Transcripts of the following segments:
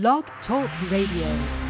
Blog Talk Radio.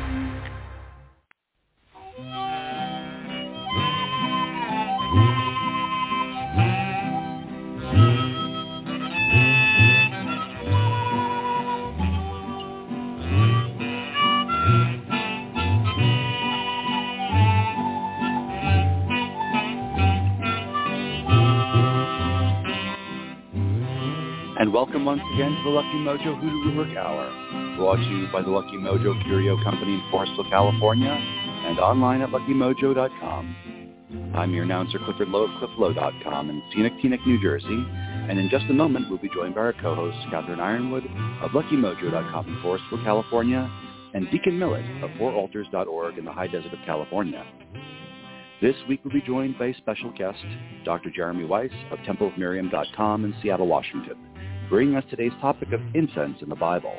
And welcome once again to the Lucky Mojo Hoodoo Rootwork Hour, brought to you by the Lucky Mojo Curio Company in Forestville, California, and online at luckymojo.com. I'm your announcer Clifford Lowe of clifflow.com in scenic Teaneck, New Jersey, and in just a moment we'll be joined by our co-hosts Catherine Yronwode of luckymojo.com in Forestville, California, and Deacon Millett of fouraltars.org in the high desert of California. This week we'll be joined by a special guest, Dr. Jeremy Weiss of templeofmiriam.com in Seattle, Washington, bringing us today's topic of incense in the Bible.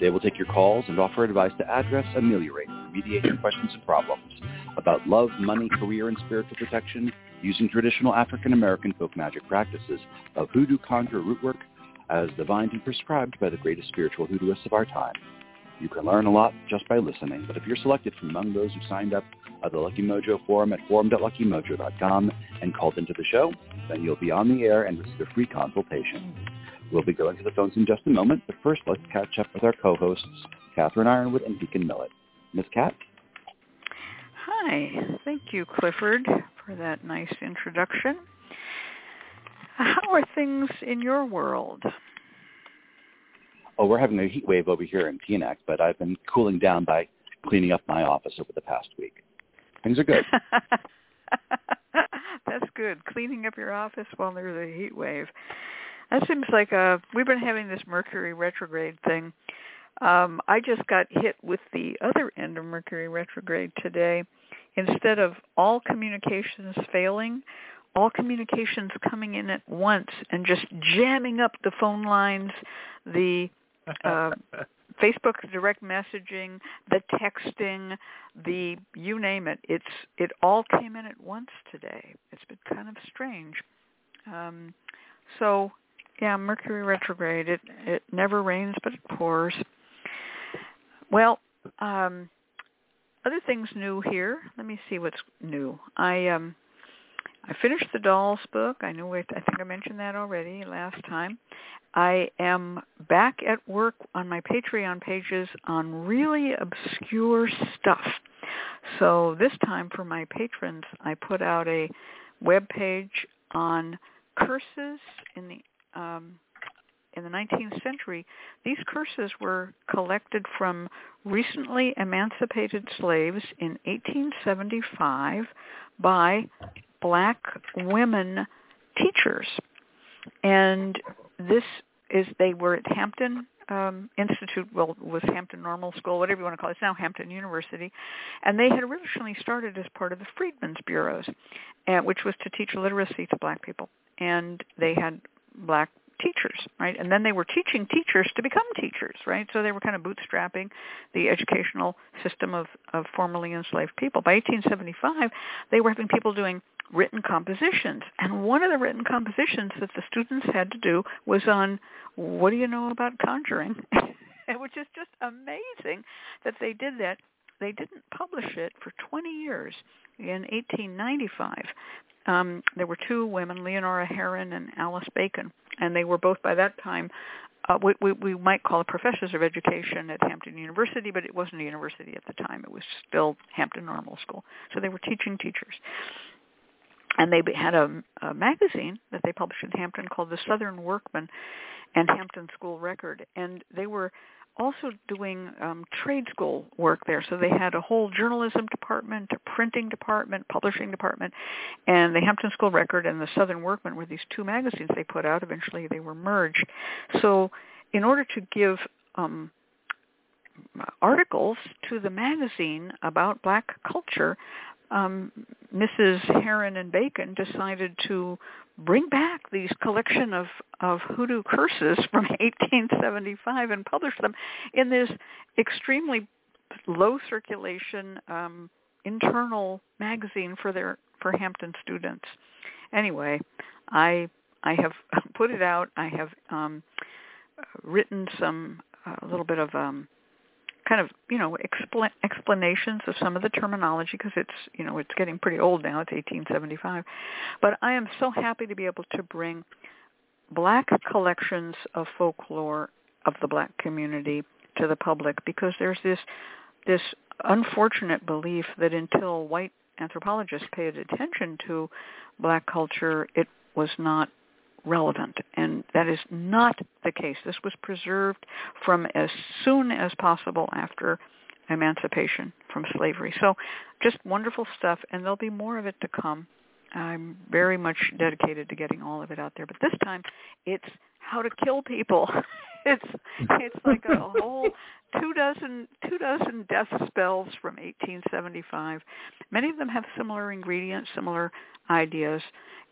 They will take your calls and offer advice to address, ameliorate, and mediate your questions and problems about love, money, career, and spiritual protection using traditional African-American folk magic practices of hoodoo conjure root work as divined and prescribed by the greatest spiritual hoodooists of our time. You can learn a lot just by listening, but if you're selected from among those who signed up at the Lucky Mojo forum at forum.luckymojo.com and called into the show, then you'll be on the air and receive a free consultation. We'll be going to the phones in just a moment, but first let's catch up with our co-hosts, Catherine Yronwode and Deacon Millett. Miss Cat? Hi. Thank you, Clifford, for that nice introduction. How are things in your world? Oh, we're having a heat wave over here in Teaneck, but I've been cooling down by cleaning up my office over the past week. Things are good. That's good. Cleaning up your office while there's a heat wave. That seems like uh we've been having this Mercury retrograde thing. Um, I just got hit with the other end of Mercury retrograde today. Instead of all communications failing, all communications coming in at once and just jamming up the phone lines, the uh, Facebook direct messaging, the texting, the you name it. It's it all came in at once today. It's been kind of strange. Um, so yeah, Mercury retrograde. It it never rains but it pours. Well, um, other things new here. Let me see what's new. I um I finished the Dolls book. I know I think I mentioned that already last time. I am back at work on my Patreon pages on really obscure stuff. So this time for my patrons, I put out a web page on curses in the um, in the 19th century. These curses were collected from recently emancipated slaves in 1875 by black women teachers. And this is they were at Hampton um, Institute, well, was Hampton Normal School, whatever you want to call it. It's now Hampton University, and they had originally started as part of the Freedmen's Bureaus, and, which was to teach literacy to black people. And they had black teachers, right? And then they were teaching teachers to become teachers, right? So they were kind of bootstrapping the educational system of, of formerly enslaved people. By 1875, they were having people doing written compositions. And one of the written compositions that the students had to do was on what do you know about conjuring? Which is just amazing that they did that. They didn't publish it for 20 years. In 1895, um, there were two women, Leonora Herron and Alice Bacon, and they were both by that time uh, we, we, we might call it professors of education at Hampton University, but it wasn't a university at the time. It was still Hampton Normal School. So they were teaching teachers and they had a, a magazine that they published in Hampton called the Southern Workman and Hampton School Record, and they were also doing um, trade school work there. So they had a whole journalism department, a printing department, publishing department, and the Hampton School Record and the Southern Workman were these two magazines they put out. Eventually they were merged. So in order to give um, articles to the magazine about black culture, um, Mrs. Herron and Bacon decided to bring back these collection of, of hoodoo curses from 1875 and publish them in this extremely low circulation um, internal magazine for their for Hampton students. Anyway, I I have put it out. I have um, written some a little bit of um, kind of you know expl- explanations of some of the terminology because it's you know it's getting pretty old now. It's 1875, but I am so happy to be able to bring black collections of folklore of the black community to the public because there's this this unfortunate belief that until white anthropologists paid attention to black culture, it was not relevant. And that is not the case. This was preserved from as soon as possible after emancipation from slavery. So just wonderful stuff, and there'll be more of it to come. I'm very much dedicated to getting all of it out there. But this time, it's how to kill people. it's it's like a whole two dozen two dozen death spells from 1875. Many of them have similar ingredients, similar ideas,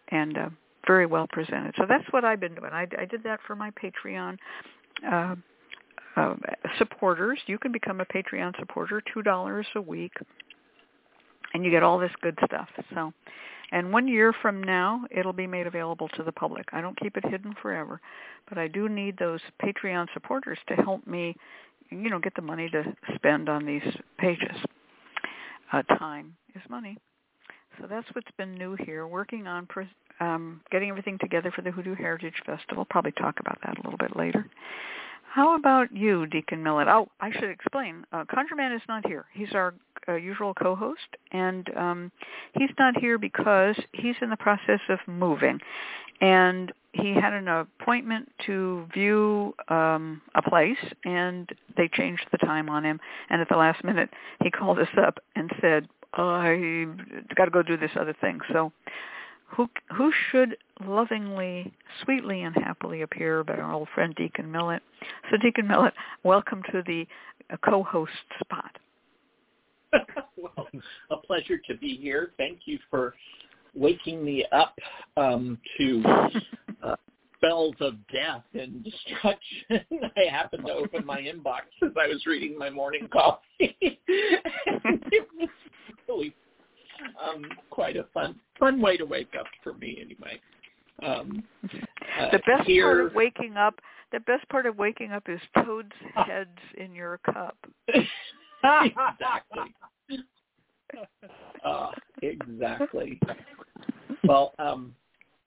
and uh, very well presented. So that's what I've been doing. I, I did that for my Patreon uh, uh, supporters. You can become a Patreon supporter, two dollars a week, and you get all this good stuff. So and one year from now, it'll be made available to the public. I don't keep it hidden forever, but I do need those Patreon supporters to help me, you know, get the money to spend on these pages. Uh, time is money. So that's what's been new here. Working on pre- um, getting everything together for the Hoodoo Heritage Festival. Probably talk about that a little bit later. How about you, Deacon Millett? Oh, I should explain. Uh, ConjureMan is not here. He's our uh, usual co-host, and um, he's not here because he's in the process of moving, and he had an appointment to view um, a place, and they changed the time on him. And at the last minute, he called us up and said, "I got to go do this other thing." So who who should lovingly, sweetly, and happily appear but our old friend Deacon Millett. So Deacon Millett, welcome to the uh, co-host spot. well, a pleasure to be here. Thank you for waking me up um, to uh, spells of death and destruction. I happened to open my inbox as I was reading my morning coffee. it was really um, quite a fun fun way to wake up for me anyway. Um, uh, the best here, part of waking up, the best part of waking up is toads' heads in your cup. exactly. uh, exactly. Well, um,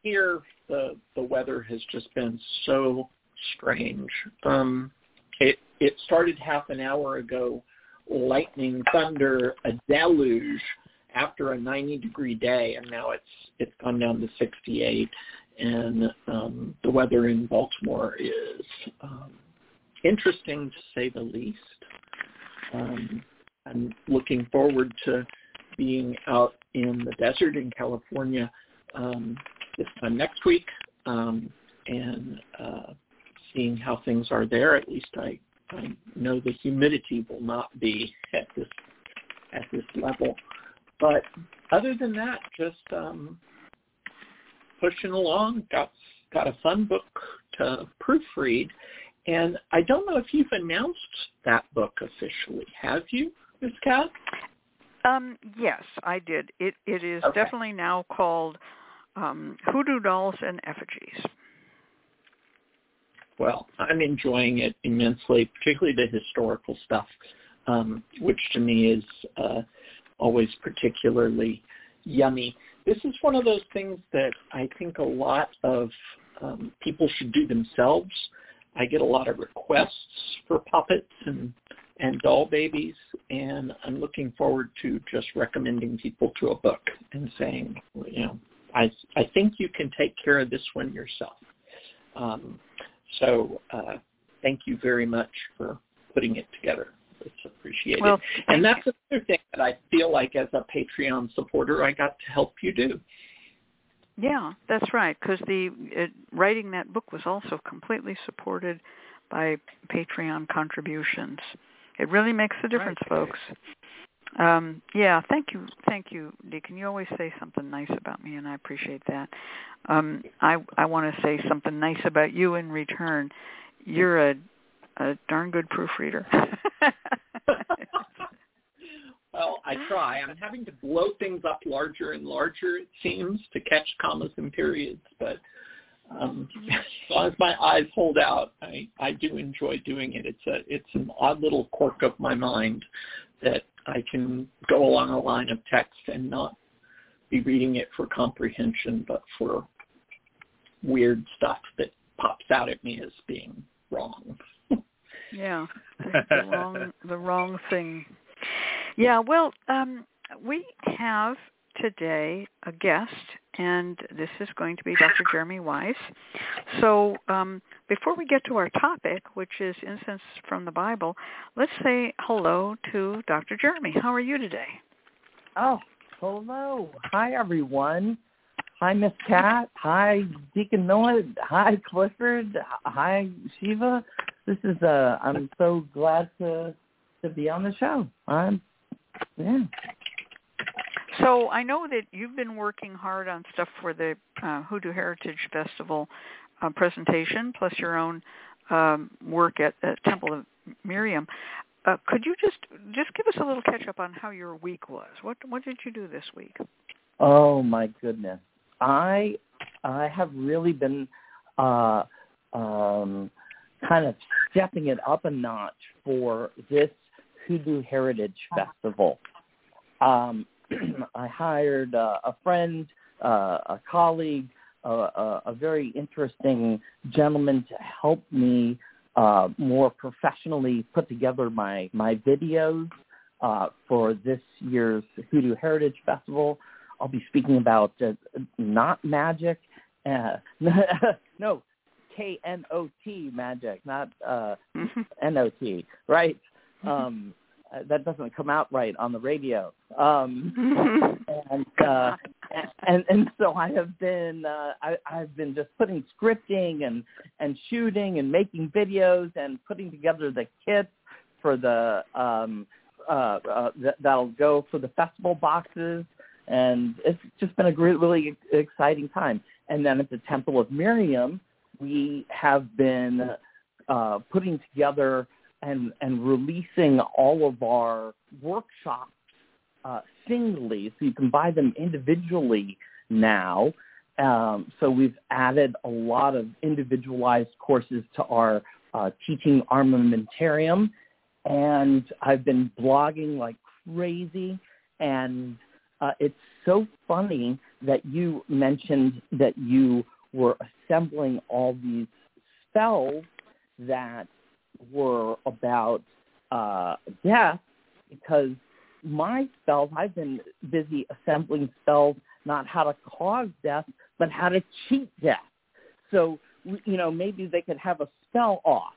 here the the weather has just been so strange. Um, it it started half an hour ago, lightning, thunder, a deluge, after a 90 degree day, and now it's it's gone down to 68. And um, the weather in Baltimore is um, interesting to say the least. Um, I'm looking forward to being out in the desert in California um, this time next week um, and uh, seeing how things are there. At least I, I know the humidity will not be at this at this level. But other than that, just um, pushing along. Got got a fun book to proofread, and I don't know if you've announced that book officially. Have you, Ms. Cat? Um, yes, I did. It it is okay. definitely now called um, Hoodoo Dolls and Effigies. Well, I'm enjoying it immensely, particularly the historical stuff, um, which to me is uh, always particularly yummy. This is one of those things that I think a lot of um, people should do themselves. I get a lot of requests for puppets and and doll babies, and I'm looking forward to just recommending people to a book and saying, you know, I I think you can take care of this one yourself. Um, so uh, thank you very much for putting it together. It's appreciated. Well, and that's another thing that I feel like as a Patreon supporter, I got to help you do. Yeah, that's right. Because the it, writing that book was also completely supported by Patreon contributions. It really makes a difference, right. folks. Um, yeah, thank you, thank you, Deacon. You always say something nice about me, and I appreciate that. Um, I I want to say something nice about you in return. You're a a darn good proofreader. well, I try. I'm having to blow things up larger and larger, it seems, to catch commas and periods. But um, as long as my eyes hold out, I, I I do enjoy doing it. It's a it's an odd little quirk of my mind that I can go along a line of text and not be reading it for comprehension, but for weird stuff that pops out at me as being wrong. Yeah, the wrong the wrong thing. Yeah, well, um, we have today a guest, and this is going to be Dr. Jeremy Weiss. So um, before we get to our topic, which is incense from the Bible, let's say hello to Dr. Jeremy. How are you today? Oh, hello. Hi, everyone. Hi, Miss Cat. Hi, Deacon Noah. Hi, Clifford. Hi, Shiva. This is uh I'm so glad to to be on the show. I'm yeah. So I know that you've been working hard on stuff for the uh, Hoodoo Heritage Festival uh, presentation, plus your own um, work at, at Temple of Miriam. Uh, could you just just give us a little catch up on how your week was? What what did you do this week? Oh my goodness, I I have really been uh, um, kind of stepping it up a notch for this Hoodoo Heritage Festival. Um, I hired uh, a friend, uh, a colleague, uh, a, very interesting gentleman to help me uh, more professionally put together my my videos uh, for this year's Hoodoo Heritage Festival. I'll be speaking about uh, not magic, no, K N O T magic, not uh, N O T, right? Um, that doesn't come out right on the radio. Um, and, uh, and and so I have been uh, I, I've been just putting scripting and and shooting and making videos and putting together the kits for the um, uh, uh, that, that'll go for the festival boxes. And it's just been a really exciting time. And then at the Temple of Miriam, we have been uh, putting together and, and releasing all of our workshops uh, singly, so you can buy them individually now. Um, so we've added a lot of individualized courses to our uh, teaching armamentarium, and I've been blogging like crazy. And uh, it's so funny that you mentioned that you were assembling all these spells that were about uh, death because my spells, I've been busy assembling spells, not how to cause death, but how to cheat death. So, you know, maybe they could have a spell off.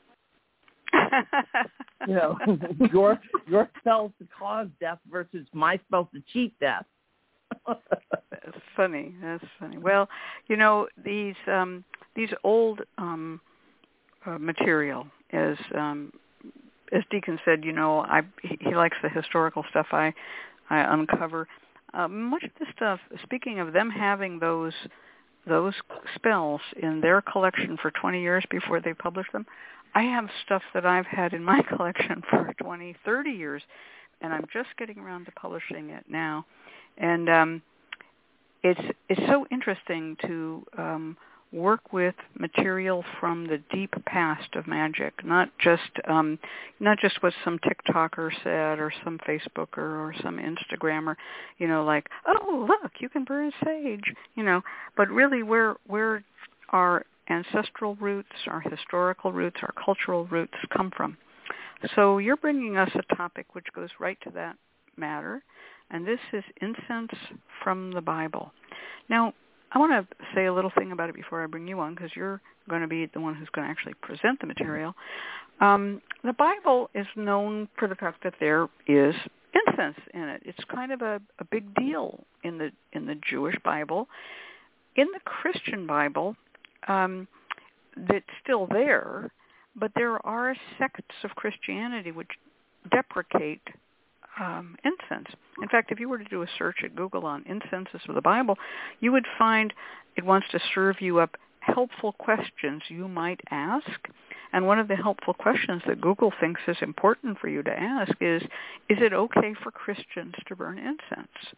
you know, your your spells to cause death versus my spells to cheat death. That's funny. That's funny. Well, you know these um, these old um, uh, material as um, as Deacon said, you know, I he, likes the historical stuff I I uncover. Uh, much of the stuff. Speaking of them having those those spells in their collection for 20 years before they publish them, I have stuff that I've had in my collection for 20, 30 years, and I'm just getting around to publishing it now. And um, it's it's so interesting to um, work with material from the deep past of magic, not just um, not just what some TikToker said or some Facebooker or some Instagrammer, you know, like, oh look, you can burn sage, you know, but really where where our ancestral roots, our historical roots, our cultural roots come from. So you're bringing us a topic which goes right to that matter, and this is incense from the Bible. Now, I want to say a little thing about it before I bring you on because you're going to be the one who's going to actually present the material. Um, the Bible is known for the fact that there is incense in it. It's kind of a, a big deal in the in the Jewish Bible. In the Christian Bible, um, that's still there, but there are sects of Christianity which deprecate um, incense. In fact, if you were to do a search at Google on incenses of the Bible, you would find it wants to serve you up helpful questions you might ask. And one of the helpful questions that Google thinks is important for you to ask is, is it okay for Christians to burn incense?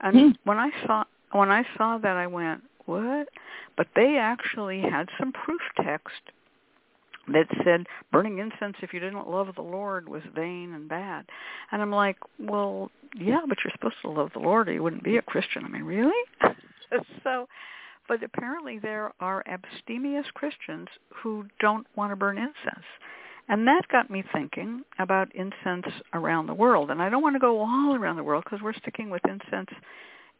And mm. when I saw when I saw that, I went, what? But they actually had some proof text that said burning incense if you didn't love the Lord was vain and bad. And I'm like, well, yeah, but you're supposed to love the Lord or you wouldn't be a Christian. I mean, really? so, but apparently there are abstemious Christians who don't want to burn incense. And that got me thinking about incense around the world. And I don't want to go all around the world because we're sticking with incense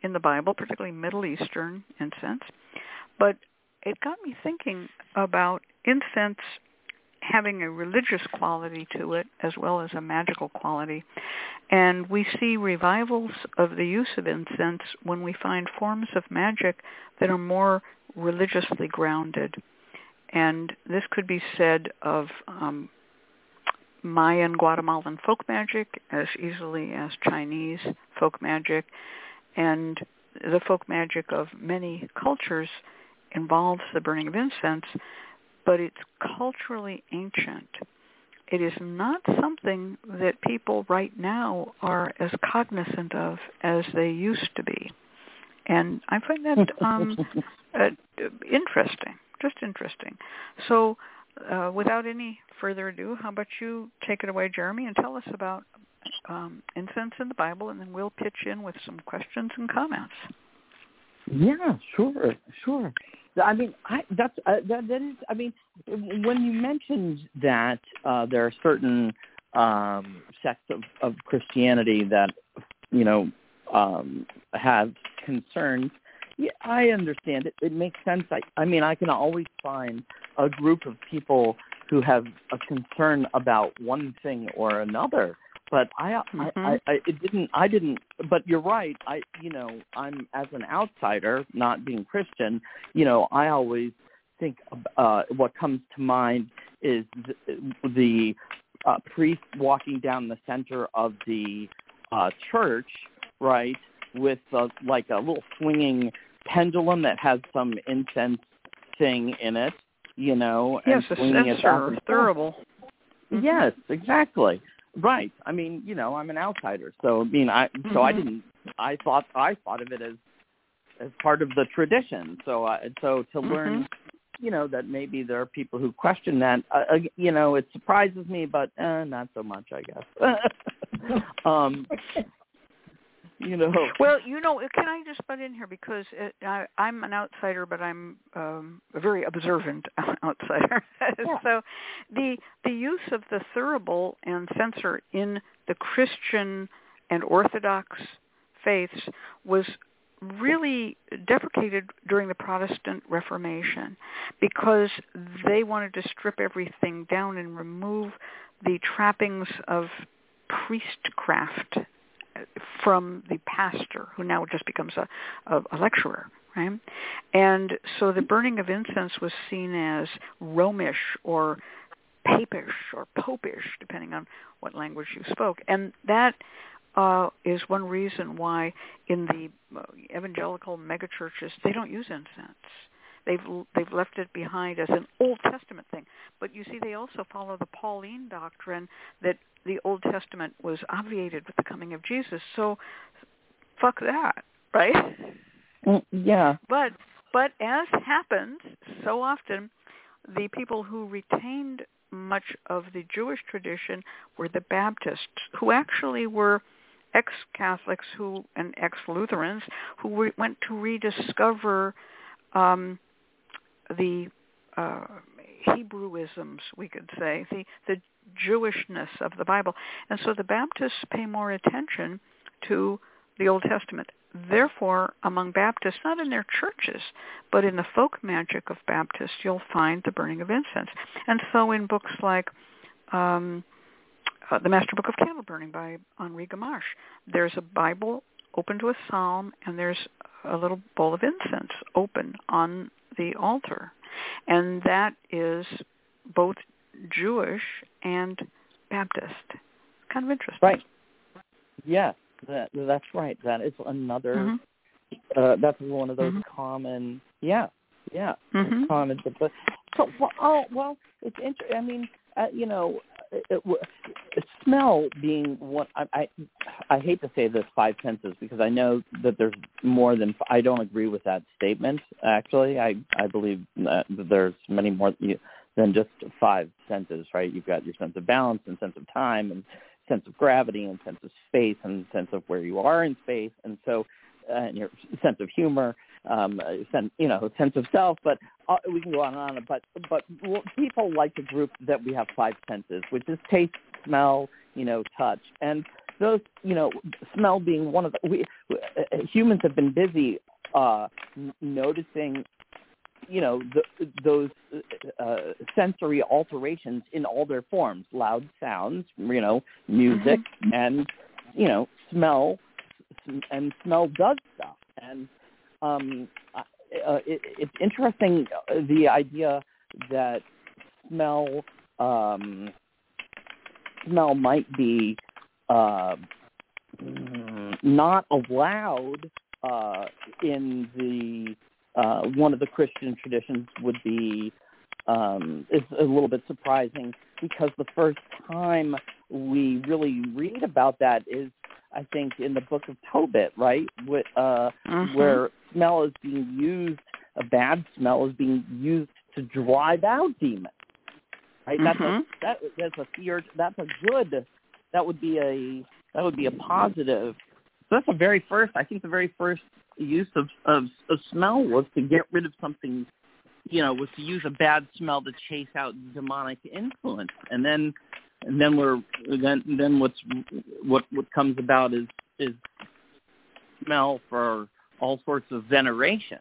in the Bible, particularly Middle Eastern incense. But it got me thinking about incense having a religious quality to it as well as a magical quality. And we see revivals of the use of incense when we find forms of magic that are more religiously grounded. And this could be said of um, Mayan Guatemalan folk magic as easily as Chinese folk magic. And the folk magic of many cultures involves the burning of incense, but it's culturally ancient. It is not something that people right now are as cognizant of as they used to be. And I find that um, uh, interesting, just interesting. So uh, without any further ado, how about you take it away, Jeremy, and tell us about um, incense in the Bible, and then we'll pitch in with some questions and comments. Yeah, sure, sure. I mean, I, that's uh, that, that is. I mean, when you mentioned that uh, there are certain um, sects of, of Christianity that you know um, have concerns, yeah, I understand it. It makes sense. I, I mean, I can always find a group of people who have a concern about one thing or another but I, mm-hmm. I, I, it didn't, I didn't. But you're right. I, you know, I'm as an outsider, not being Christian. You know, I always think uh, what comes to mind is the, the uh, priest walking down the center of the uh, church, right, with uh, like a little swinging pendulum that has some incense thing in it, you know, yes, and swinging it back and Yes, exactly. Right. I mean, you know, I'm an outsider, so I mean, I mm-hmm. so I mm-hmm. didn't. I thought I thought of it as as part of the tradition. So uh, so to mm-hmm. learn, you know, that maybe there are people who question that. Uh, you know, it surprises me, but uh, not so much, I guess. um, you know. Well, you know, can I just butt in here because it, I, I'm an outsider, but I'm um, a very observant outsider. Yeah. so, the the use of the thurible and censer in the Christian and Orthodox faiths was really deprecated during the Protestant Reformation because they wanted to strip everything down and remove the trappings of priestcraft from the pastor, who now just becomes a, a, a lecturer, right? And so the burning of incense was seen as Romish or papish or popish, depending on what language you spoke. And that uh, is one reason why in the uh, evangelical megachurches they don't use incense. They've they've left it behind as an Old Testament thing. But you see, they also follow the Pauline doctrine that the Old Testament was obviated with the coming of Jesus. So, fuck that, right? Mm, yeah. But but as happens so often, the people who retained much of the Jewish tradition were the Baptists, who actually were ex-Catholics who and ex-Lutherans who re- went to rediscover um, the uh, Hebrewisms, we could say, the the Jewishness of the Bible. And so the Baptists pay more attention to the Old Testament. Therefore, among Baptists, not in their churches, but in the folk magic of Baptists, you'll find the burning of incense. And so in books like um, uh, The Master Book of Candle Burning by Henri Gamache, there's a Bible open to a psalm, and there's a little bowl of incense open on the altar. And that is both Jewish and Baptist. Kind of interesting. Right. Yes, that, that's right. That is another. Mm-hmm. Uh, that's one of those mm-hmm. common. Yeah, yeah, mm-hmm. common. But so well, oh well, it's interesting. I mean, uh, you know, it, it, smell being one. I, I I hate to say this five senses because I know that there's more than. I don't agree with that statement. Actually, I I believe that there's many more than just five senses, right? You've got your sense of balance and sense of time and sense of gravity and sense of space and sense of where you are in space, and so uh, and your sense of humor, um, sense you know sense of self. But uh, we can go on and on. But but people like to group that we have five senses, which is taste, smell, you know, touch, and those you know smell being one of the we uh, humans have been busy uh, noticing you know the, those uh, sensory alterations in all their forms loud sounds you know music mm-hmm. and you know smell and smell does stuff and um uh, it, it's interesting uh, the idea that smell um smell might be uh not allowed uh in the uh, one of the Christian traditions would be um, is a little bit surprising because the first time we really read about that is I think in the book of Tobit, right? With, uh, mm-hmm. Where smell is being used, a bad smell is being used to drive out demons. Right? Mm-hmm. That's a mm-hmm. that, that's a fear. That's a good. That would be a that would be a positive. So that's the very first. I think the very first use of, of of smell was to get rid of something you know was to use a bad smell to chase out demonic influence and then and then we're then then what's what what comes about is is smell for all sorts of veneration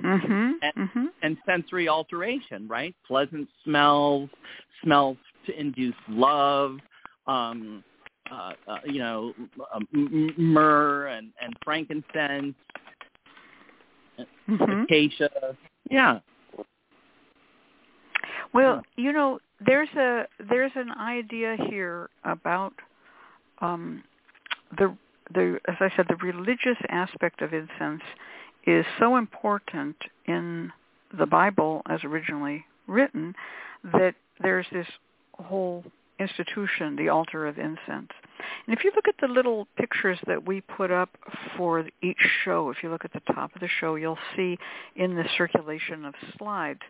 mm-hmm. And, mm-hmm. and sensory alteration right pleasant smells smells to induce love um uh, uh, you know, um, myrrh and, and frankincense, mm-hmm. acacia. Yeah. Well, you know, there's a there's an idea here about um, the the as I said, the religious aspect of incense is so important in the Bible as originally written that there's this whole institution, the altar of incense. And if you look at the little pictures that we put up for each show, if you look at the top of the show, you'll see in the circulation of slides,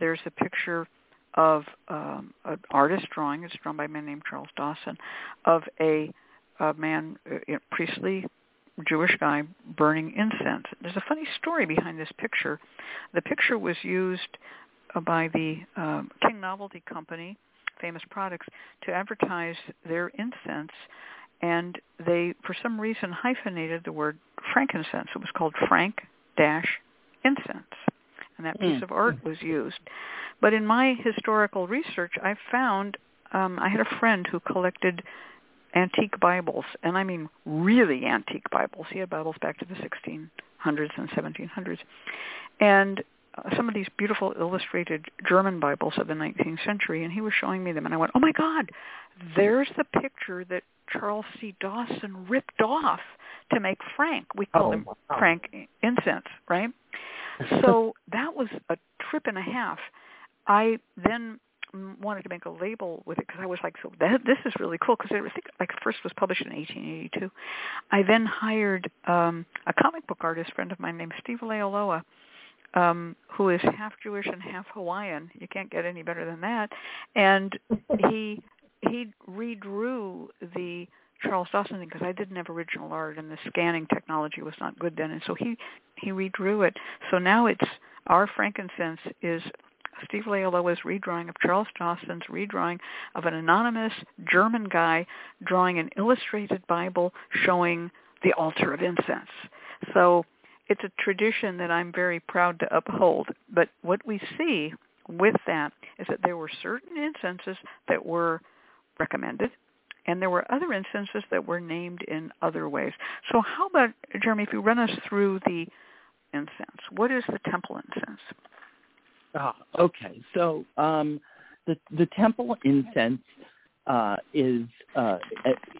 there's a picture of um, an artist drawing, it's drawn by a man named Charles Dawson, of a, a man, a uh, priestly Jewish guy burning incense. There's a funny story behind this picture. The picture was used uh, by the um, King Novelty Company famous products to advertise their incense and they for some reason hyphenated the word frankincense it was called frank dash incense and that piece mm. of art was used but in my historical research i found um, i had a friend who collected antique bibles and i mean really antique bibles he had bibles back to the 1600s and 1700s and uh, some of these beautiful illustrated German Bibles of the 19th century, and he was showing me them, and I went, "Oh my God, there's the picture that Charles C. Dawson ripped off to make Frank. We call oh, him wow. Frank Incense, right? so that was a trip and a half. I then wanted to make a label with it because I was like, so that, this is really cool because it was like first was published in 1882. I then hired um, a comic book artist friend of mine named Steve Leialoha um, who is half Jewish and half Hawaiian. You can't get any better than that. And he he redrew the Charles Dawson thing because I didn't have original art and the scanning technology was not good then, and so he he redrew it. So now it's our frankincense is Steve Leialoha's redrawing of Charles Dawson's redrawing of an anonymous German guy drawing an illustrated Bible showing the altar of incense. So it's a tradition that I'm very proud to uphold. But what we see with that is that there were certain incenses that were recommended, and there were other incenses that were named in other ways. So how about, Jeremy, if you run us through the incense, what is the temple incense? Ah, okay. So um, the the temple incense uh, is uh,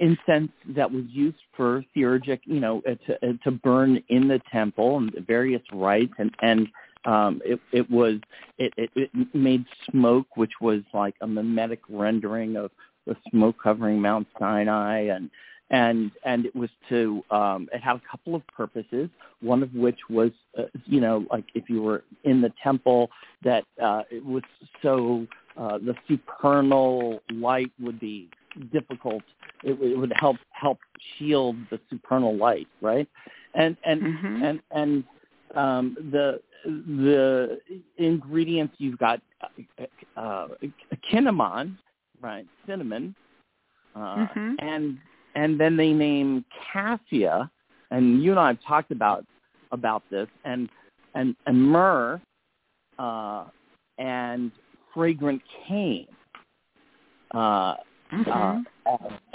incense that was used for theurgic, you know, uh, to, uh, to burn in the temple and various rites, and and um, it, it was it, it, it made smoke, which was like a mimetic rendering of the smoke covering Mount Sinai, and and and it was to um, it had a couple of purposes. One of which was, uh, you know, like if you were in the temple, that uh, it was so uh, the supernal light would be difficult. It, it would help help shield the supernal light, right? And and Mhm. and and um, the the ingredients you've got uh, uh, cinnamon, right? Cinnamon, uh, Mhm. and and then they name cassia, and you and I have talked about about this, and and and myrrh, uh, and fragrant cane. Uh, uh,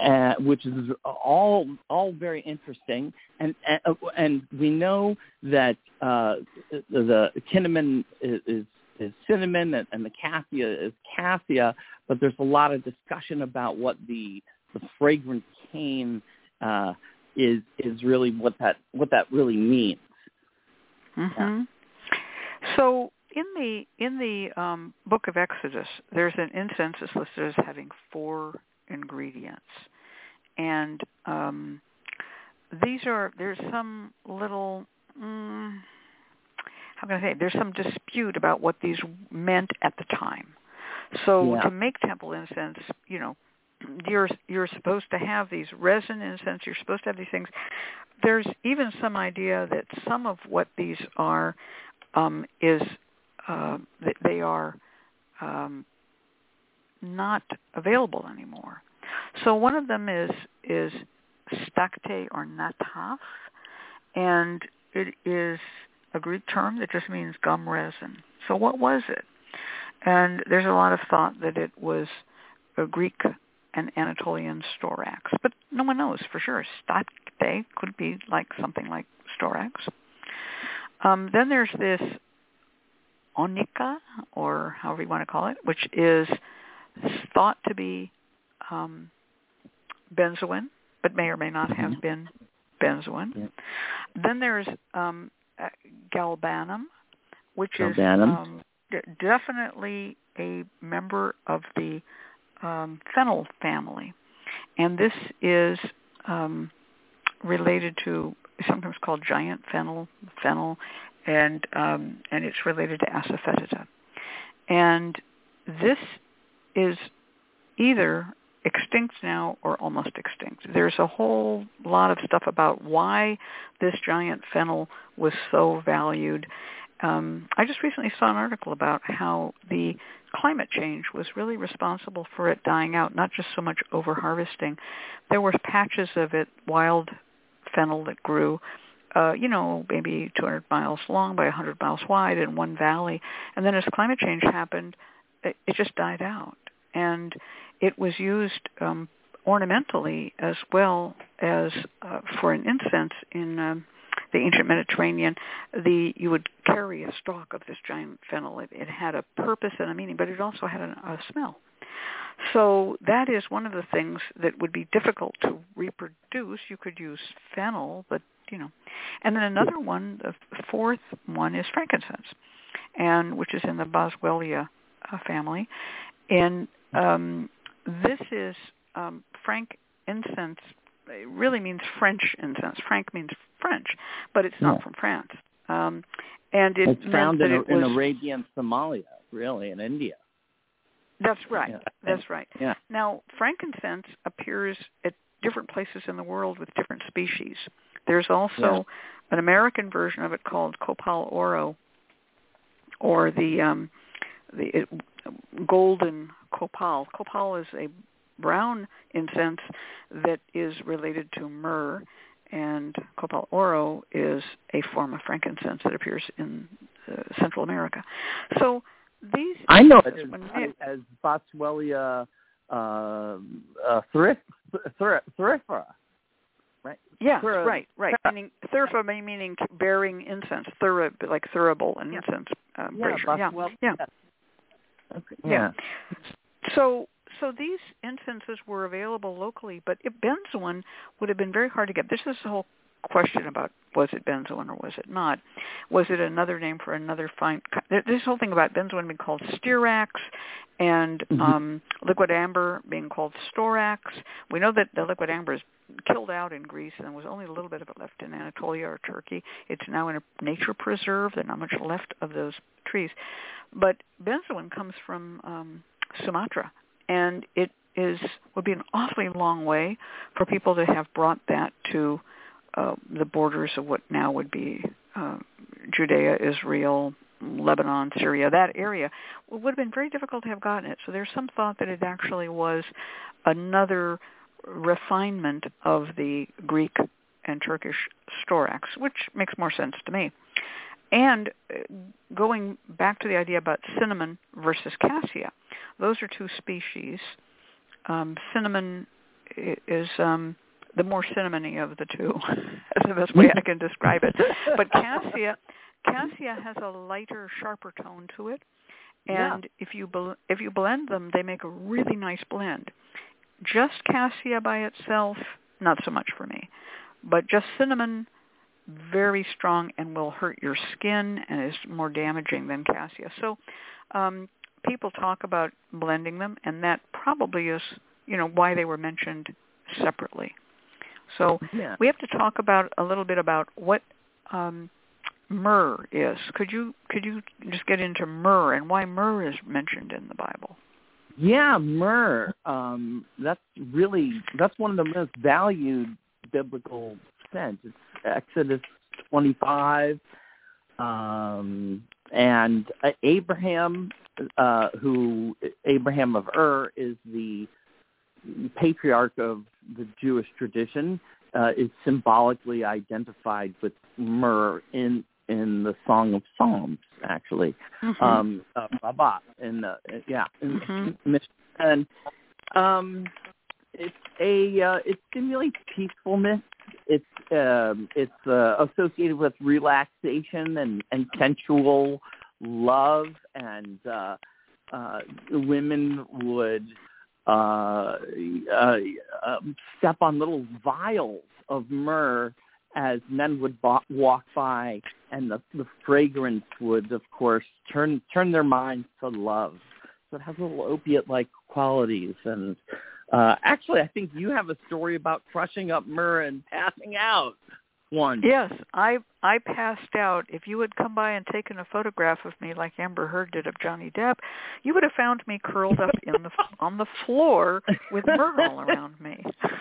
uh, which is all all very interesting. And and, and we know that uh, the, the cinnamon is, is, is cinnamon and, and the cassia is cassia, but there's a lot of discussion about what the the fragrant cane uh, is is really what that what that really means. hmm So in the in the um, book of Exodus, there's an incense that's listed as having four ingredients, and um, these are there's some little mm, how can I say there's some dispute about what these meant at the time. So Yeah. to make temple incense, you know, you're you're supposed to have these resin incense. You're supposed to have these things. There's even some idea that some of what these are um, is uh, that they are um, not available anymore. So one of them is is stakte or nataf, and it is a Greek term that just means gum resin. So what was it? And there's a lot of thought that it was a Greek and Anatolian storax, but no one knows for sure. Stakte could be like something like storax. Um, then there's this onycha, or however you want to call it, which is thought to be um, benzoin, but may or may not have Mhm. been benzoin. Yeah. Then there's um, galbanum, which Galbanum. is um, d- definitely a member of the um, fennel family, and this is um, related to sometimes called giant fennel, fennel, and um, and it's related to asafoetida. And this is either extinct now or almost extinct. There's a whole lot of stuff about why this giant fennel was so valued. Um, I just recently saw an article about how the climate change was really responsible for it dying out, not just so much over harvesting. There were patches of it, wild fennel that grew uh, you know, maybe 200 miles long by 100 miles wide in one valley. And then as climate change happened, it, it just died out. And it was used um, ornamentally as well as uh, for an incense in um, the ancient Mediterranean. The you would carry a stalk of this giant fennel. It, it had a purpose and a meaning, but it also had a, a smell. So that is one of the things that would be difficult to reproduce. You could use fennel, but you know, and then another one, the fourth one is frankincense, and which is in the Boswellia uh, family, and um, this is um, frank incense. It really means French incense. Frank means French, but it's not Yeah. from France. Um, and it it's found in, it in was, Arabia and Somalia, really, in India. That's right. Yeah. That's right. Yeah. Now, frankincense appears at different places in the world with different species. There's also an American version of it called Copal Oro, or the um, the it, golden copal. Copal is a brown incense that is related to myrrh, and Copal Oro is a form of frankincense that appears in uh, Central America. So these I know it incenses, as, when as Boswellia uh, uh, thrif, thrif, thrifera, right? Yeah, Thura- right, right. Thura- Meaning thurfa may meaning bearing incense, thura like thurible and Yeah. incense uh, Yeah, brazier. Yeah, yeah. Okay. Yeah. yeah. So so these incenses were available locally, but if benzoin would have been very hard to get. This is the whole question about was it benzoin or was it not? Was it another name for another fine? This whole thing about benzoin being called styrax and mm-hmm. um, liquid amber being called storax. We know that the liquid amber is killed out in Greece and there was only a little bit of it left in Anatolia or Turkey. It's now in a nature preserve. There's not much left of those trees. But benzoin comes from um, Sumatra, and it is would be an awfully long way for people to have brought that to uh, the borders of what now would be uh, Judea, Israel, Lebanon, Syria, that area, it would have been very difficult to have gotten it. So there's some thought that it actually was another refinement of the Greek and Turkish storax, which makes more sense to me. And uh, going back to the idea about cinnamon versus cassia, those are two species. Um, cinnamon is um, the more cinnamony of the two. That's the best way I can describe it. But cassia, cassia has a lighter, sharper tone to it, and yeah. if you if you blend them, they make a really nice blend. Just cassia by itself, not so much for me, but just cinnamon, very strong and will hurt your skin and is more damaging than cassia. So um, people talk about blending them, and that probably is you know why they were mentioned separately. So yeah. we have to talk about a little bit about what um, myrrh is. Could you could you just get into myrrh and why myrrh is mentioned in the Bible? Yeah, myrrh. Um, that's really that's one of the most valued biblical scents. It's Exodus 25, um, and uh, Abraham, uh, who Abraham of Ur is the patriarch of the Jewish tradition uh, is symbolically identified with myrrh in in the Song of Psalms, actually, mm-hmm. um, uh, Baba, in the yeah, mm-hmm. and um, it's a uh, it stimulates peacefulness. It's um, it's uh, associated with relaxation and and sensual love, and uh, uh, women would uh, uh, um, step on little vials of myrrh as men would bo- walk by, and the, the fragrance would, of course, turn turn their minds to love. So it has little opiate-like qualities. And uh, actually, I think you have a story about crushing up myrrh and passing out one. Yes, I I passed out. If you had come by and taken a photograph of me like Amber Heard did of Johnny Depp, you would have found me curled up in the on the floor with myrrh all around me.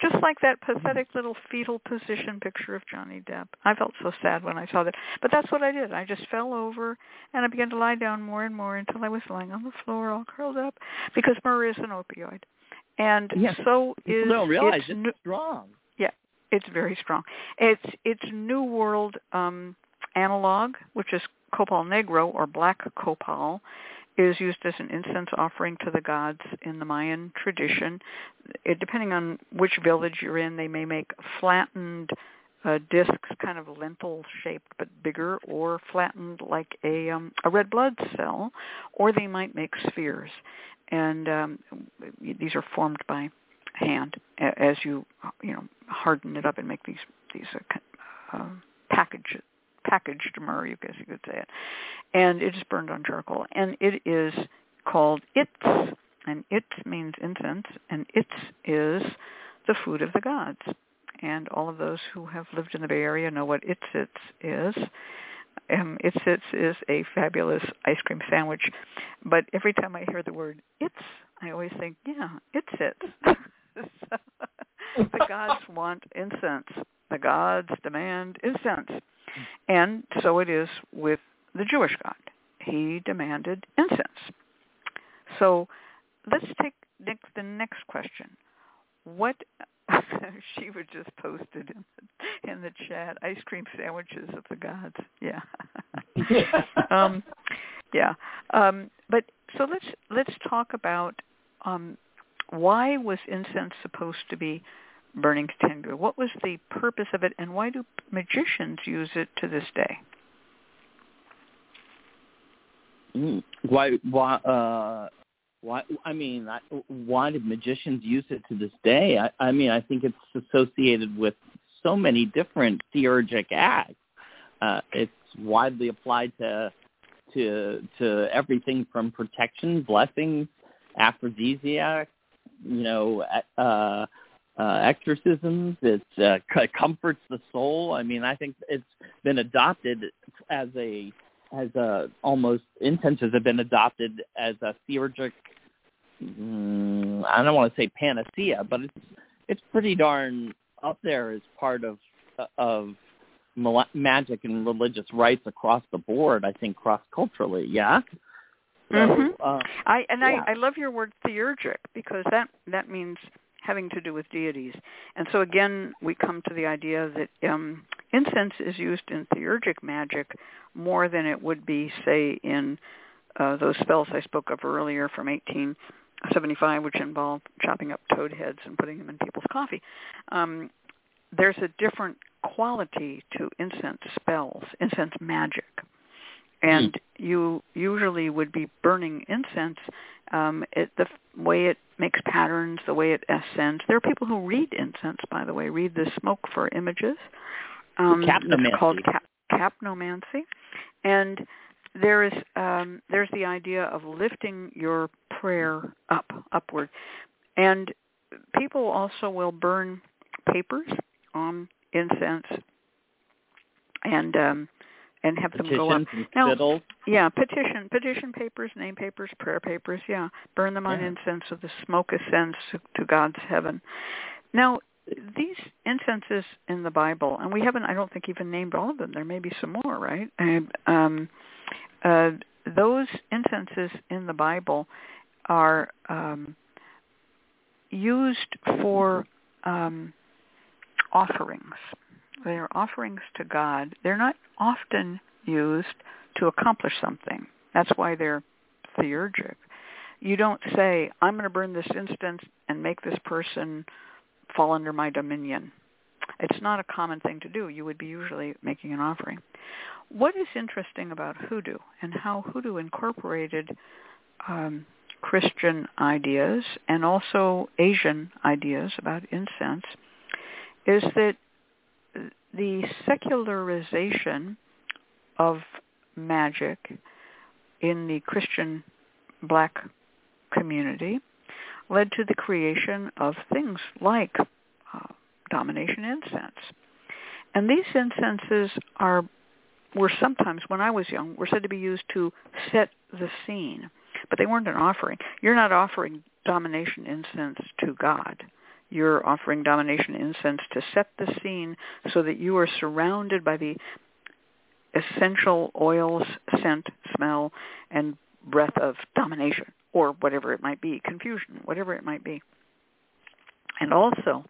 Just like that pathetic little fetal position picture of Johnny Depp. I felt so sad when I saw that. But that's what I did. I just fell over and I began to lie down more and more until I was lying on the floor all curled up because myrrh is an opioid. And yes. so is don't realize it's strong Yeah, it's very strong. It's it's New World um, analog, which is copal negro or black copal, is used as an incense offering to the gods in the Mayan tradition. It, depending on which village you're in, they may make flattened uh, discs, kind of lentil shaped but bigger, or flattened like a um, a red blood cell, or they might make spheres, and um, these are formed by hand as you you know harden it up and make these these uh, uh, package packaged myrrh, you guess you could say it, and it is burned on charcoal, and it is called its, and it means incense, and its is the food of the gods, and all of those who have lived in the Bay Area know what its is. Um, its is a fabulous ice cream sandwich, but every time I hear the word its, I always think, yeah, it's it. the gods want incense. The gods demand incense. And so it is with the Jewish God. He demanded incense. So let's take next, the next question. What Shiva just posted the, chat, ice cream sandwiches of the gods. Yeah. um, yeah. Um, but so let's let's talk about um, why was incense supposed to be burning continually? What was the purpose of it, and why do magicians use it to this day? Mm. Why? Why? Uh, why? I mean, why did magicians use it to this day? I, I mean, I think it's associated with so many different theurgic acts. Uh, it's widely applied to to to everything from protection, blessings, aphrodisiacs, you know, uh, uh, exorcisms. It uh, comforts the soul. I mean, I think it's been adopted as a as a almost incenses have been adopted as a theurgic. Mm, I don't want to say panacea, but it's it's pretty darn up there as part of of magic and religious rites across the board. I think cross culturally. Yeah. So, mm-hmm. uh, I and yeah. I I love your word theurgic because that that means having to do with deities. And so again, we come to the idea that um, incense is used in theurgic magic more than it would be, say, in uh, those spells I spoke of earlier from 1875, which involve chopping up toad heads and putting them in people's coffee. Um, there's a different quality to incense spells, incense magic. And mm. you usually would be burning incense um, it, the way it makes patterns, the way it ascends. There are people who read incense, by the way, read the smoke for images. Um, capnomancy. It's called cap- capnomancy, and there is um, there's the idea of lifting your prayer up upward, and people also will burn papers on incense, and um, and have them go up. Now, yeah, petition, petition papers, name papers, prayer papers. Yeah, burn them on yeah. incense so the smoke ascends to God's heaven. Now, these incenses in the Bible, and we haven't, I don't think, even named all of them. There may be some more, right? Um, uh, those incenses in the Bible are um, used for um, offerings. They are offerings to God. They're not often used to accomplish something. That's why they're theurgic. You don't say, I'm going to burn this instance and make this person fall under my dominion. It's not a common thing to do. You would be usually making an offering. What is interesting about hoodoo and how hoodoo incorporated um, Christian ideas and also Asian ideas about incense is that the secularization of magic in the Christian black community led to the creation of things like uh, domination incense. And these incenses are were sometimes, when I was young, were said to be used to set the scene, but they weren't an offering. You're not offering domination incense to God you're offering domination incense to set the scene so that you are surrounded by the essential oils, scent, smell, and breath of domination, or whatever it might be, confusion, whatever it might be. And also,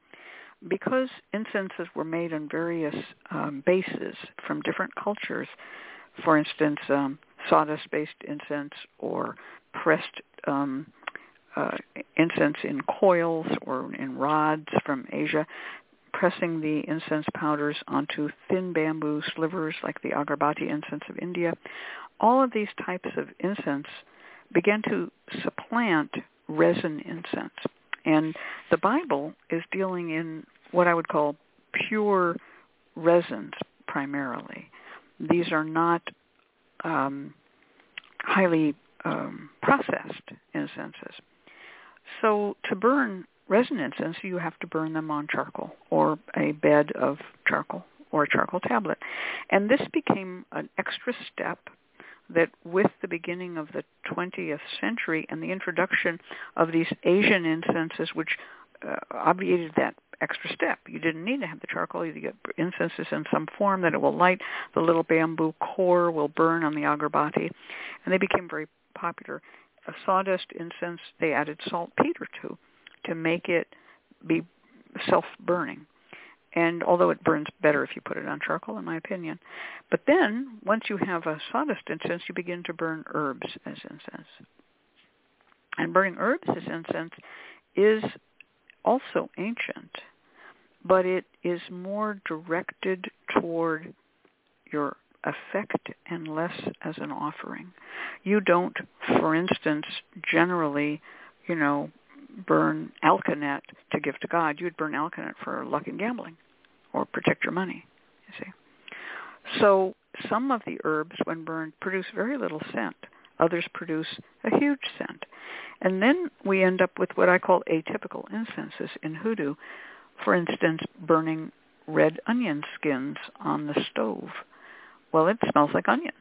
because incenses were made on various um, bases from different cultures, for instance, um, sawdust-based incense or pressed um, uh, incense in coils or in rods from Asia, pressing the incense powders onto thin bamboo slivers like the agarbati incense of India. All of these types of incense began to supplant resin incense. And the Bible is dealing in what I would call pure resins primarily. These are not um, highly um, processed incenses. So to burn resin incense, you have to burn them on charcoal or a bed of charcoal or a charcoal tablet. And this became an extra step that with the beginning of the 20th century and the introduction of these Asian incenses, which uh, obviated that extra step. You didn't need to have the charcoal. You get incenses in some form that it will light. The little bamboo core will burn on the agarbati. And they became very popular a sawdust incense they added saltpeter to to make it be self-burning. And although it burns better if you put it on charcoal, in my opinion. But then, once you have a sawdust incense, you begin to burn herbs as incense. And burning herbs as incense is also ancient, but it is more directed toward your effect and less as an offering. You don't, for instance, generally, you know, burn alkanet to give to God. You'd burn alkanet for luck and gambling or protect your money. You see. So some of the herbs, when burned, produce very little scent. Others produce a huge scent. And then we end up with what I call atypical incenses in hoodoo. For instance, burning red onion skins on the stove. Well, it smells like onions.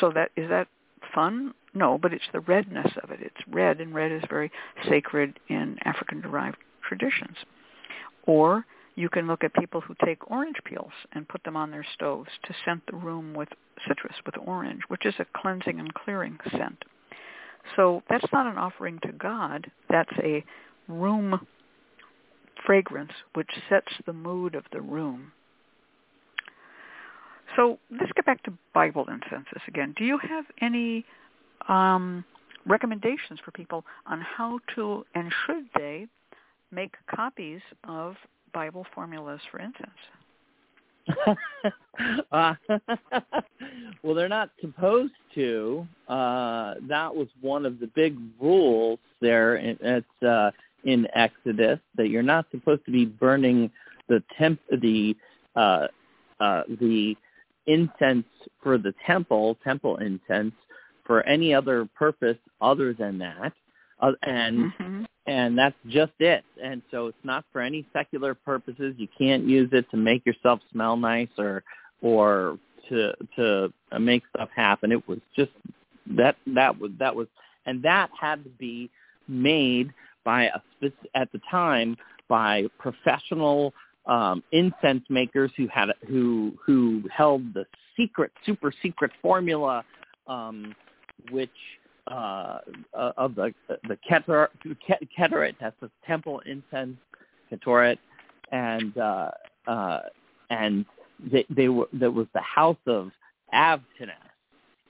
So that is that fun? No, but it's the redness of it. It's red, and red is very sacred in African-derived traditions. Or you can look at people who take orange peels and put them on their stoves to scent the room with citrus, with orange, which is a cleansing and clearing scent. So that's not an offering to God. That's a room fragrance which sets the mood of the room. So let's get back to Bible incenses again. Do you have any um, recommendations for people on how to and should they make copies of Bible formulas for incense? uh, well, they're not supposed to. Uh, that was one of the big rules there. It's uh, in Exodus that you're not supposed to be burning the temp the uh, uh, the incense for the temple, temple incense, for any other purpose other than that. Uh, and mm-hmm and that's just it. And so it's not for any secular purposes. You can't use it to make yourself smell nice or or to to make stuff happen. It was just that that was that was and that had to be made by a at the time by professional um, incense makers who had who who held the secret super secret formula um, which uh, uh, of the the Keter, Ketoret, that's the temple incense Ketoret, and uh, uh, and they, they were there was the house of Avtinas,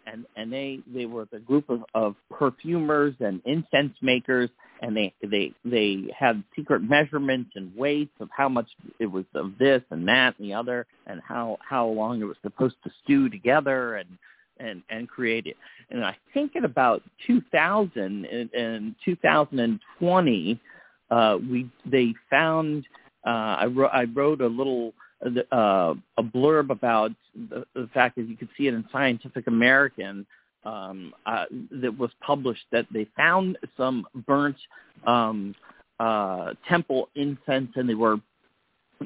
and and they they were the group of, of perfumers and incense makers, and they they they had secret measurements and weights of how much it was of this and that and the other, and how how long it was supposed to stew together, and and and create it. And I think at about 2000 and, and 2020, uh, we they found uh, I wrote I wrote a little uh, a blurb about the, the fact that you could see it in Scientific American um, uh, that was published that they found some burnt um, uh, temple incense and they were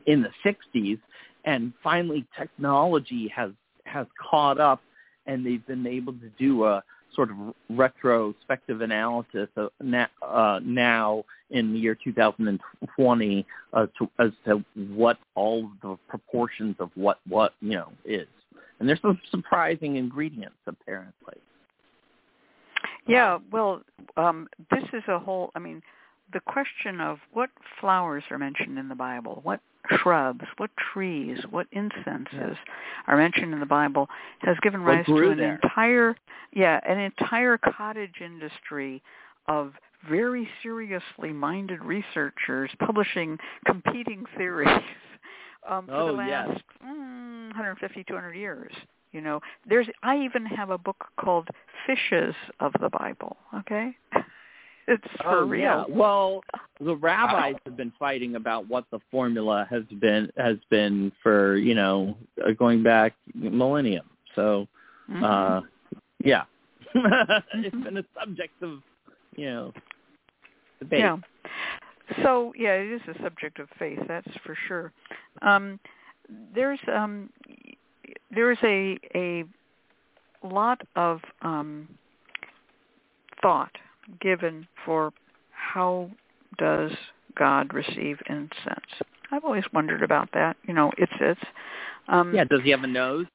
in the 60s and finally technology has has caught up and they've been able to do a sort of retrospective analysis of uh, now in the year 2020 uh, to, as to what all the proportions of what what you know is, and there's some surprising ingredients apparently. Yeah, well, um, this is a whole. I mean, the question of what flowers are mentioned in the Bible, what shrubs, what trees, what incenses are mentioned in the Bible has given rise to an there? entire yeah, an entire cottage industry of very seriously minded researchers publishing competing theories um, for oh, the last yes. mm, 150, 200 years. You know, there's I even have a book called Fishes of the Bible. Okay, it's for oh, real. Yeah. Well, the rabbis have been fighting about what the formula has been has been for you know uh, going back millennium. So, mm-hmm. uh, yeah, mm-hmm. it's been a subject of you know debate. Yeah. So yeah, it is a subject of faith, that's for sure. Um, there's um, there's a a lot of um, thought given for how does God receive incense. I've always wondered about that. You know, it's it's. Um, yeah. Does he have a nose?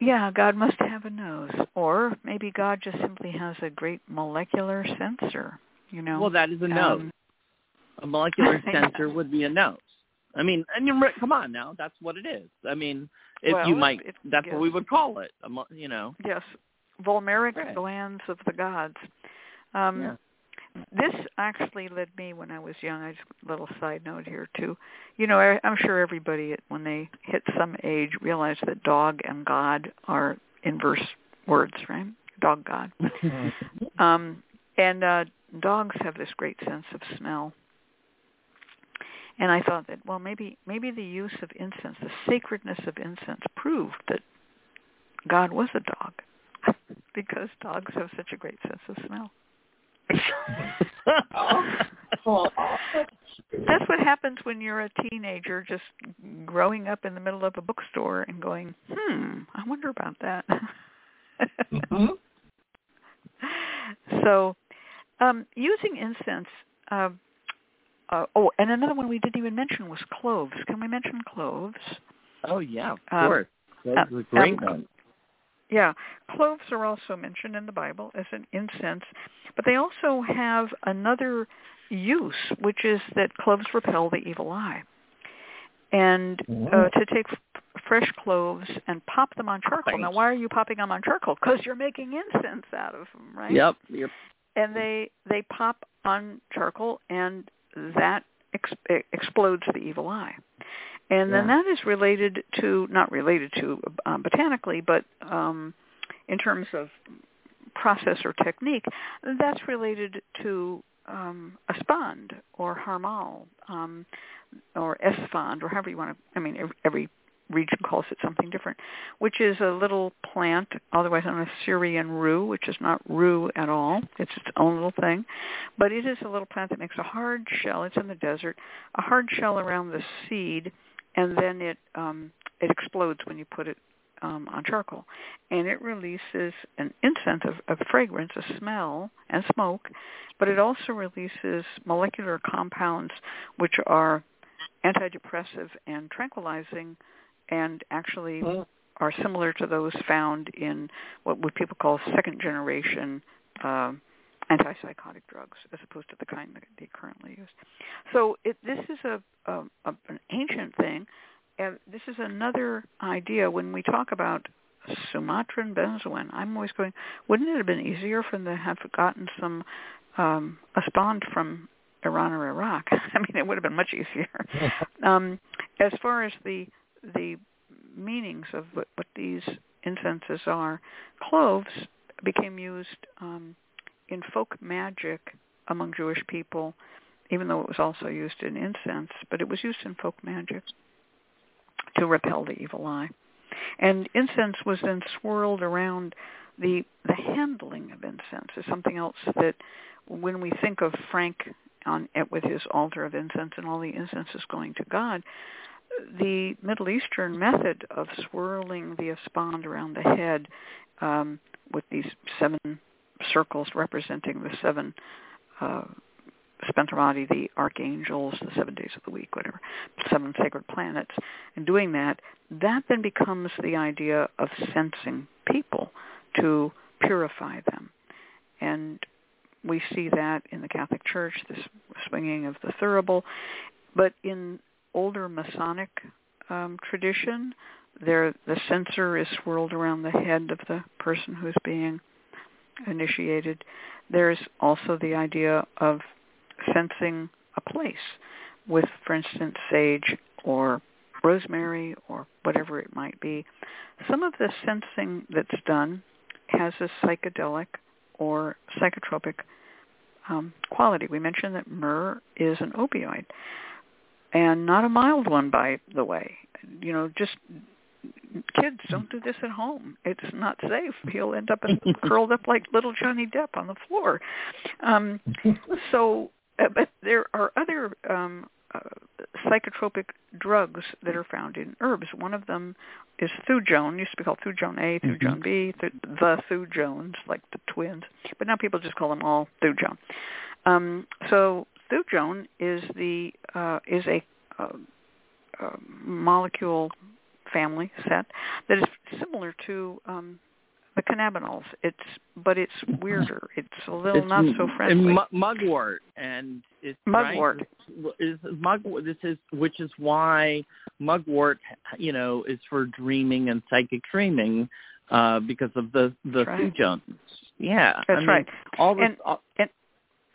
Yeah, God must have a nose, or maybe God just simply has a great molecular sensor. You know. Well, that is a nose. Um, a molecular sensor would be a nose. I mean, and you come on now, that's what it is. I mean, if well, you might, it, that's yes. what we would call it. You know. Yes, Volmeric Right. glands of the gods. Um, Yeah. This actually led me when I was young. I just little side note here too. You know, I, I'm sure everybody when they hit some age realize that dog and God are inverse words, right? Dog God. Um, and uh, dogs have this great sense of smell. And I thought that well maybe maybe the use of incense, the sacredness of incense proved that God was a dog because dogs have such a great sense of smell. That's what happens when you're a teenager just growing up in the middle of a bookstore and going, hmm, I wonder about that. mm-hmm. So um, using incense, uh, uh, oh, and another one we didn't even mention was cloves. Can we mention cloves? Oh, yeah, of Um, course. That's a great um, one. Yeah, cloves are also mentioned in the Bible as an incense, but they also have another use, which is that cloves repel the evil eye. And uh, to take f- fresh cloves and pop them on charcoal. Now, why are you popping them on charcoal? Because you're making incense out of them, right? Yep. Yep. And they they pop on charcoal, and that ex- explodes the evil eye. And then Yeah. that is related to not related to um, botanically, but um, in terms of process or technique, that's related to um, espand or harmal um, or esfand or however you want to. I mean, every region calls it something different, which is a little plant, otherwise known as Syrian rue, which is not rue at all. It's its own little thing, but it is a little plant that makes a hard shell. It's in the desert, a hard shell around the seed, and then it um, it explodes when you put it um, on charcoal, and it releases an incense of, fragrance, a smell, and smoke, but it also releases molecular compounds which are antidepressive and tranquilizing, and actually Mm. are similar to those found in what would people call second generation um, antipsychotic drugs, as opposed to the kind that they currently use. So it, this is a, a, a an ancient thing, and this is another idea when we talk about Sumatran benzoin. I'm always going, wouldn't it have been easier for them to have gotten some um, espand from Iran or Iraq? I mean, it would have been much easier. um, as far as the the meanings of what, what these incenses are, cloves became used um, in folk magic among Jewish people, even though it was also used in incense, but it was used in folk magic to repel the evil eye. And incense was then swirled around the the handling of incense is something else that when we think of Frank on with his altar of incense and all the incense is going to God, the Middle Eastern method of swirling the espand around the head um, with these seven circles representing the seven uh, the archangels, the seven days of the week, whatever, seven sacred planets, and doing that, that then becomes the idea of censing people to purify them. And we see that in the Catholic Church, this swinging of the thurible. But in older Masonic um, tradition, there the censer is swirled around the head of the person who's being initiated. There's also the idea of censing a place with, for instance, sage or rosemary or whatever it might be. Some of the censing that's done has a psychedelic or psychotropic um, quality. We mentioned that myrrh is an opioid, and not a mild one, by the way. You know, just kids don't do this at home. It's not safe. He'll end up curled up like little Johnny Depp on the floor. Um, so, uh, but there are other um, uh, psychotropic drugs that are found in herbs. One of them is thujone. Used to be called thujone A, thujone B, th- the thujones, like the twins. But now people just call them all thujone. Um, so thujone is the uh, is a uh, uh, molecule family set that is similar to um, the cannabinoids. It's but it's weirder. It's a little It's not so m- friendly. mu- mugwort, and it's Mugwort. Right? Is mugwort? This is which is why mugwort, you know, is for dreaming and psychic dreaming, uh, because of the the That's right. thujones. Yeah, That's I mean, right. All this, And- all, And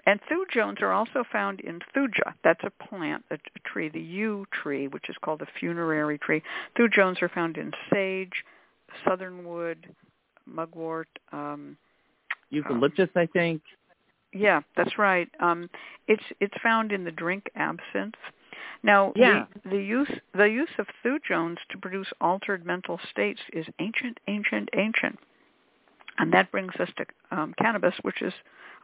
thujones are also found in thuja. That's a plant, a, a tree, the yew tree, which is called a funerary tree. Thujones are found in sage, southernwood, mugwort. Um, eucalyptus, I think. yeah, that's right. Um, it's it's found in the drink absinthe. Now, Yeah. the, the use the use of thujones to produce altered mental states is ancient, ancient, ancient, and that brings us to um, cannabis, which is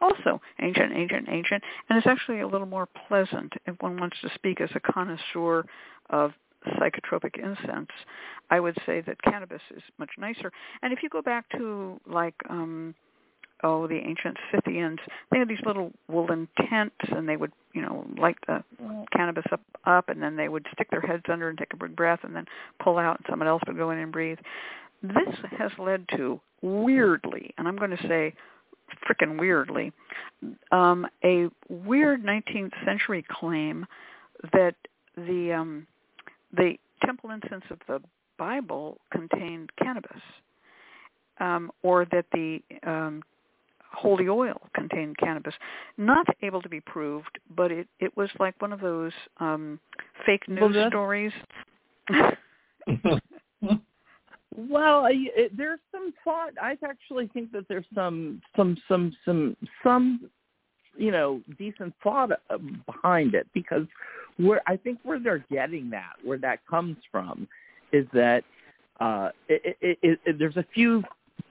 also ancient, ancient, ancient, and it's actually a little more pleasant if one wants to speak as a connoisseur of psychotropic incense. I would say that cannabis is much nicer. And if you go back to like um oh the ancient Scythians, they had these little woolen tents, and they would you know light the cannabis up up, and then they would stick their heads under and take a big breath, and then pull out, and someone else would go in and breathe. This has led to weirdly, and I'm going to say frickin' weirdly, um, a weird 19th century claim that the um, the temple incense of the Bible contained cannabis, um, or that the um, holy oil contained cannabis. Not able to be proved, but it, it was like one of those um, fake news stories. Well, I, it, there's some thought. I actually think that there's some some some some some you know decent thought uh, behind it because where I think where they're getting that, where that comes from, is that uh, it, it, it, it, there's a few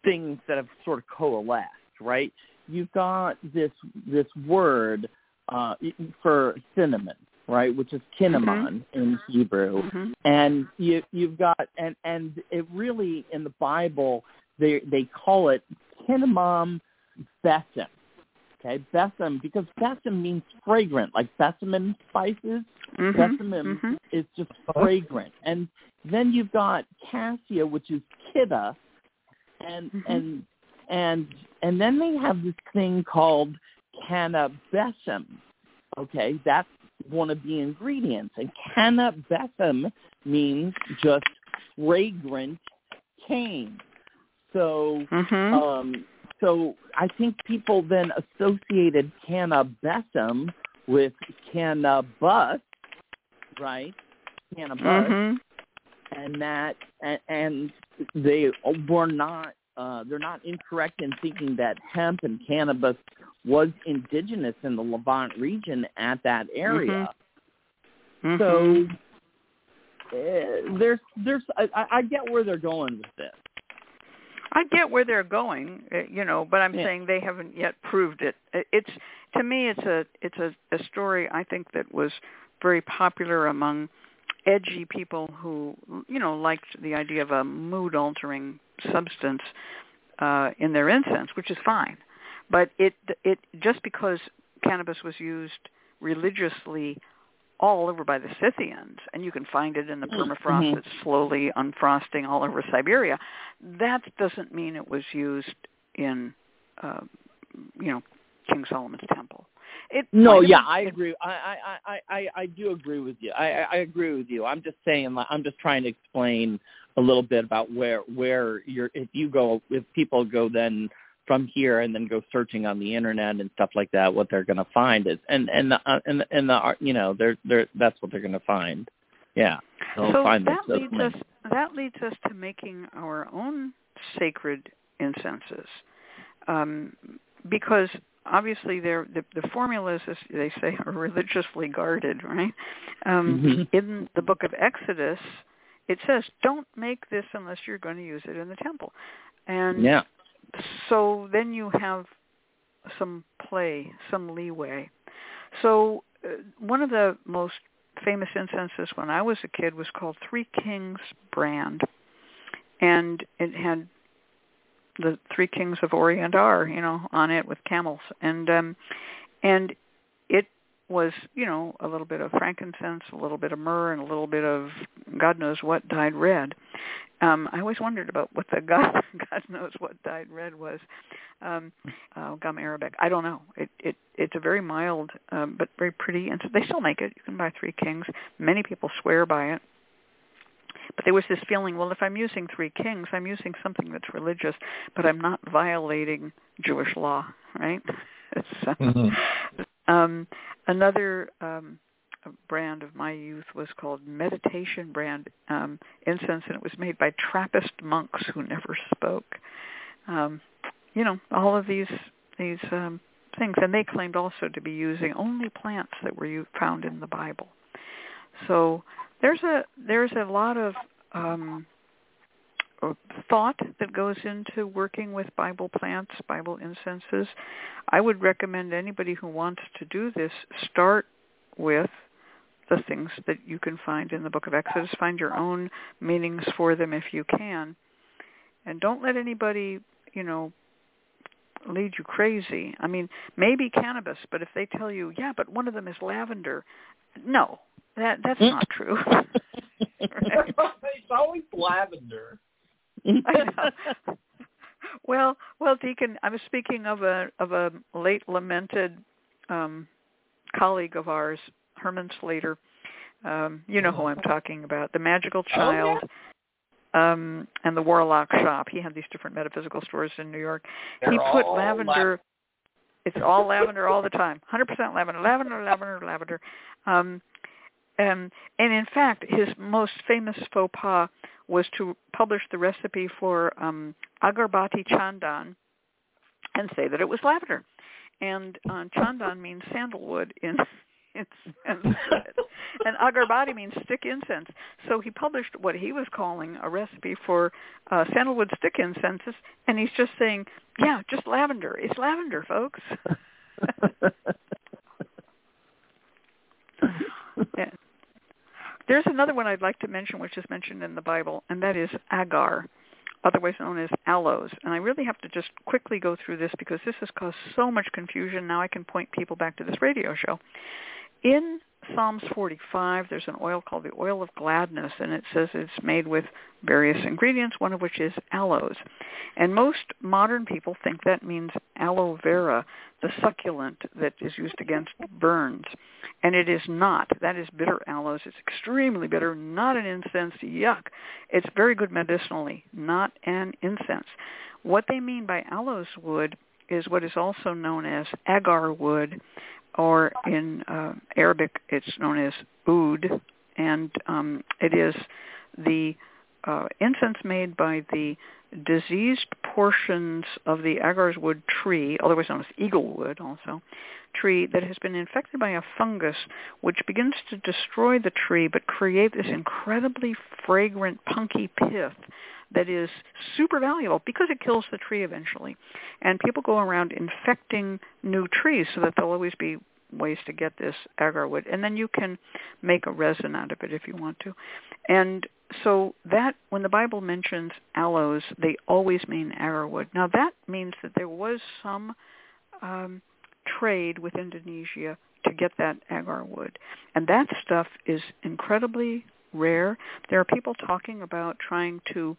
things that have sort of coalesced, right? You've got this this word uh, for cinnamon, right, which is cinnamon in Hebrew, Mhm. and you you've got and and it really in the Bible they they call it cinnamon besom. Okay, besom because besom means fragrant, like besamon spices. Mhm. Besamon Mhm. is just fragrant, and then you've got cassia, which is kidda, and Mhm. and and and then they have this thing called cannabesum. Okay, that's one of the ingredients, and cannabesum means just fragrant cane. So Mhm. um, so I think people then associated cannabesum with cannabis, right? Cannabis, Mhm. and that and, and they were not uh, they're not incorrect in thinking that hemp and cannabis was indigenous in the Levant region at that area. Mhm. So uh, there's there's I, I get where they're going with this. I get where they're going, uh, you know, but I'm Yeah. saying they haven't yet proved it. Uh, It's to me, it's a it's a, a story I think that was very popular among edgy people who, you know, liked the idea of a mood altering substance uh, in their incense, which is fine. But it it just because cannabis was used religiously all over by the Scythians, and you can find it in the permafrost Mhm. that's slowly unfrosting all over Siberia. That doesn't mean it was used in, uh, you know, King Solomon's temple. It No, yeah, been- I agree. I, I, I, I, I do agree with you. I, I I agree with you. I'm just saying. I'm just trying to explain a little bit about where where you're. If you go, if people go then from here and then go searching on the internet and stuff like that, what they're going to find is and and the, uh, and the, and the you know, they're they're that's what they're going to find. Yeah, they'll so find that leads us that leads us to making our own sacred incenses, um, because obviously they're, the the formulas, as they say, are religiously guarded, right? Um, Mhm. In the Book of Exodus, it says, "Don't make this unless you're going to use it in the temple," and Yeah. So then you have some play, some leeway. So uh, one of the most famous incenses when I was a kid was called Three Kings brand, and it had the Three Kings of Orient are, you know, on it with camels, and um, and was, you know, a little bit of frankincense, a little bit of myrrh, and a little bit of God knows what dyed red. Um, I always wondered about what the God God knows what dyed red was. Um, uh, gum arabic. I don't know. It it it's a very mild um, but very pretty, and so they still make it. You can buy Three Kings. Many people swear by it. But there was this feeling, well, if I'm using Three Kings, I'm using something that's religious, but I'm not violating Jewish law, right? so, Mhm. Um, another um, brand of my youth was called Meditation Brand um, incense, and it was made by Trappist monks who never spoke. Um, you know, all of these these um, things, and they claimed also to be using only plants that were found in the Bible. So there's a there's a lot of um, thought that goes into working with Bible plants, Bible incenses. I would recommend anybody who wants to do this start with the things that you can find in the book of Exodus. Find your own meanings for them if you can. And don't let anybody, you know, lead you crazy. I mean, maybe cannabis, but if they tell you, yeah, but one of them is lavender, no, that that's hmm? not true. right? it's always lavender. well, well, Deacon, I'm speaking of a of a late lamented um colleague of ours, Herman Slater. Um, you know who I'm talking about, the Magical Child. Oh, yeah um and the Warlock Shop. He had these different metaphysical stores in New York. They're he put lavender it's all lavender all the time. 100% lavender, lavender, lavender, lavender. Um and and in fact, his most famous faux pas was to publish the recipe for um agarbati chandan and say that it was lavender. And uh, chandan means sandalwood in incense. and agarbati means stick incense. So he published what he was calling a recipe for uh, sandalwood stick incenses, and he's just saying, yeah, just lavender. It's lavender, folks. yeah. There's another one I'd like to mention, which is mentioned in the Bible, and that is agar, otherwise known as aloes. And I really have to just quickly go through this because this has caused so much confusion. Now I can point people back to this radio show. In Psalms 45, there's an oil called the oil of gladness, and it says it's made with various ingredients, one of which is aloes. And most modern people think that means aloe vera, the succulent that is used against burns. And it is not. That is bitter aloes. It's extremely bitter, not an incense. Yuck. It's very good medicinally, not an incense. What they mean by aloes wood is what is also known as agar wood, or in uh, Arabic it's known as oud, and um, it is the uh, incense made by the diseased portions of the agar's wood tree, otherwise known as eagle wood also, tree that has been infected by a fungus which begins to destroy the tree but create this incredibly fragrant punky pith that is super valuable because it kills the tree eventually. And people go around infecting new trees so that there'll always be ways to get this agar wood. And then you can make a resin out of it if you want to. And so that, when the Bible mentions aloes, they always mean agar wood. Now that means that there was some um, trade with Indonesia to get that agar wood. And that stuff is incredibly rare. There are people talking about trying to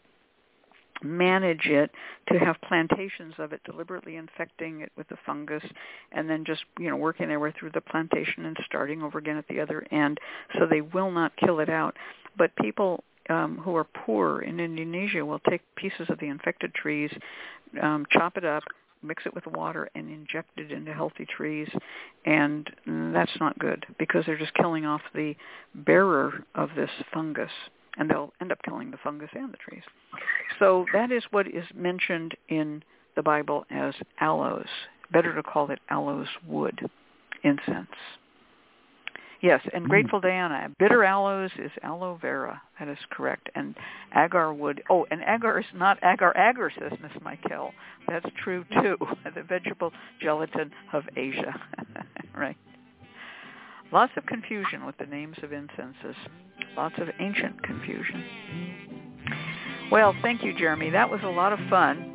manage it to have plantations of it deliberately infecting it with the fungus and then just you know working their way through the plantation and starting over again at the other end so they will not kill it out. But people um, who are poor in Indonesia will take pieces of the infected trees um, chop it up mix it with water and inject it into healthy trees. And that's not good because they're just killing off the bearer of this fungus and they'll end up killing the fungus and the trees. So that is what is mentioned in the Bible as aloes. Better to call it aloes wood, incense. Yes, and mm. Grateful Diana, bitter aloes is aloe vera. That is correct. And agar wood, oh, and agar is not agar agar, says Miss Michael. That's true too. The vegetable gelatin of Asia. right. Lots of confusion with the names of incenses. Lots of ancient confusion. Well, thank you, Jeremy. That was a lot of fun.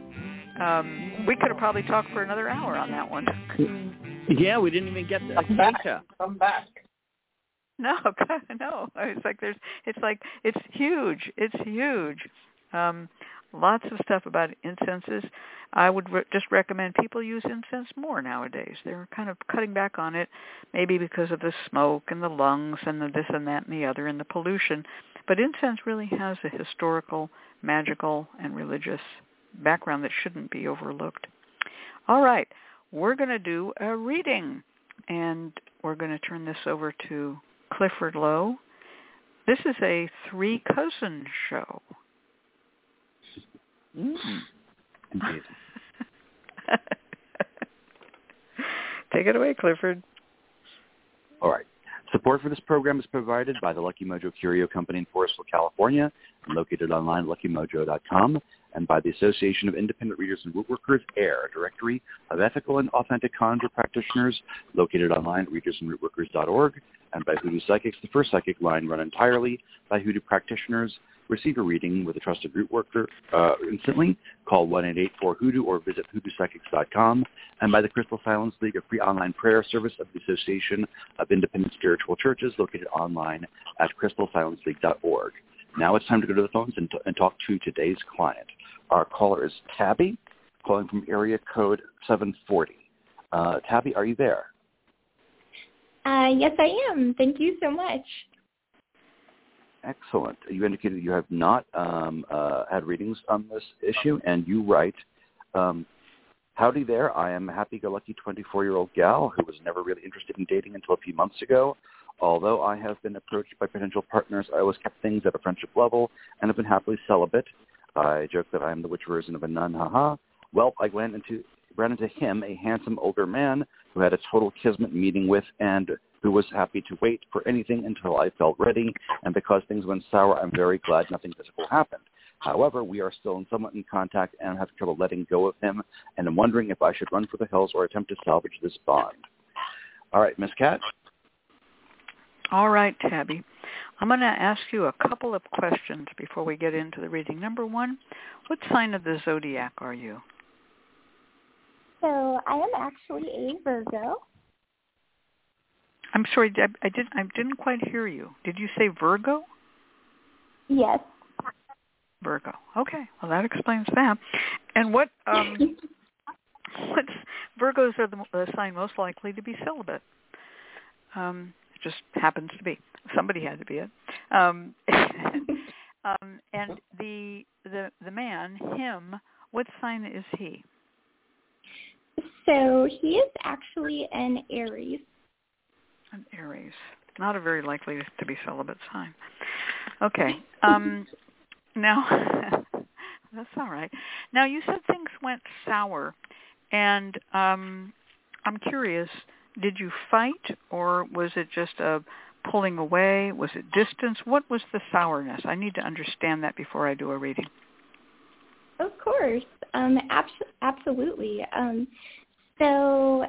Um, we could have probably talked for another hour on that one. Yeah, we didn't even get the Come back. Come back. No, no. It's like there's. It's like it's huge. It's huge. Um, lots of stuff about incenses. I would re- just recommend people use incense more nowadays. They're kind of cutting back on it, maybe because of the smoke and the lungs and the this and that and the other and the pollution. But incense really has a historical, magical, and religious background that shouldn't be overlooked. All right, we're going to do a reading, and we're going to turn this over to Clifford Lowe. This is a three-cousin show. Mm. Indeed. Take it away, Clifford. All right. Support for this program is provided by the Lucky Mojo Curio Company in Forestville, California, located online at luckymojo.com, and by the Association of Independent Readers and Rootworkers, AIR, a directory of ethical and authentic conjure practitioners located online at readersandrootworkers.org, and by Hoodoo Psychics, the first psychic line run entirely by Hoodoo practitioners. Receive a reading with a trusted root worker uh, instantly. Call 1-888-4-HOODOO or visit hoodoopsychics.com. And by the Crystal Silence League, a free online prayer service of the Association of Independent Spiritual Churches located online at crystalsilenceleague.org. Now it's time to go to the phones and, t- and talk to today's client. Our caller is Tabby, calling from area code 740. Uh, Tabby, are you there? Uh, yes, I am. Thank you so much. Excellent. You indicated you have not um, uh, had readings on this issue, and you write, um, Howdy there. I am a happy-go-lucky 24-year-old gal who was never really interested in dating until a few months ago. Although I have been approached by potential partners, I always kept things at a friendship level and have been happily celibate. I joke that I am the witch version of a nun, haha. Well, I went into ran into him, a handsome older man who had a total kismet meeting with and who was happy to wait for anything until I felt ready. And because things went sour, I'm very glad nothing physical happened. However, we are still in somewhat in contact and have trouble letting go of him, and I'm wondering if I should run for the hills or attempt to salvage this bond. All right, Miss Cat. All right, Tabby. I'm going to ask you a couple of questions before we get into the reading. Number one, what sign of the zodiac are you? So I am actually a Virgo. I'm sorry, I, I didn't. I didn't quite hear you. Did you say Virgo? Yes. Virgo. Okay. Well, that explains that. And what? Um, what's Virgos are the, the sign most likely to be celibate. Um, it just happens to be. Somebody had to be it. Um, um, and the the the man, him. What sign is he? So he is actually an Aries. An Aries. Not a very likely to be celibate sign. Okay. Um, now, that's all right. Now, you said things went sour, and um, I'm curious, did you fight, or was it just a pulling away? Was it distance? What was the sourness? I need to understand that before I do a reading. Of course. Um, abs- absolutely. Um, so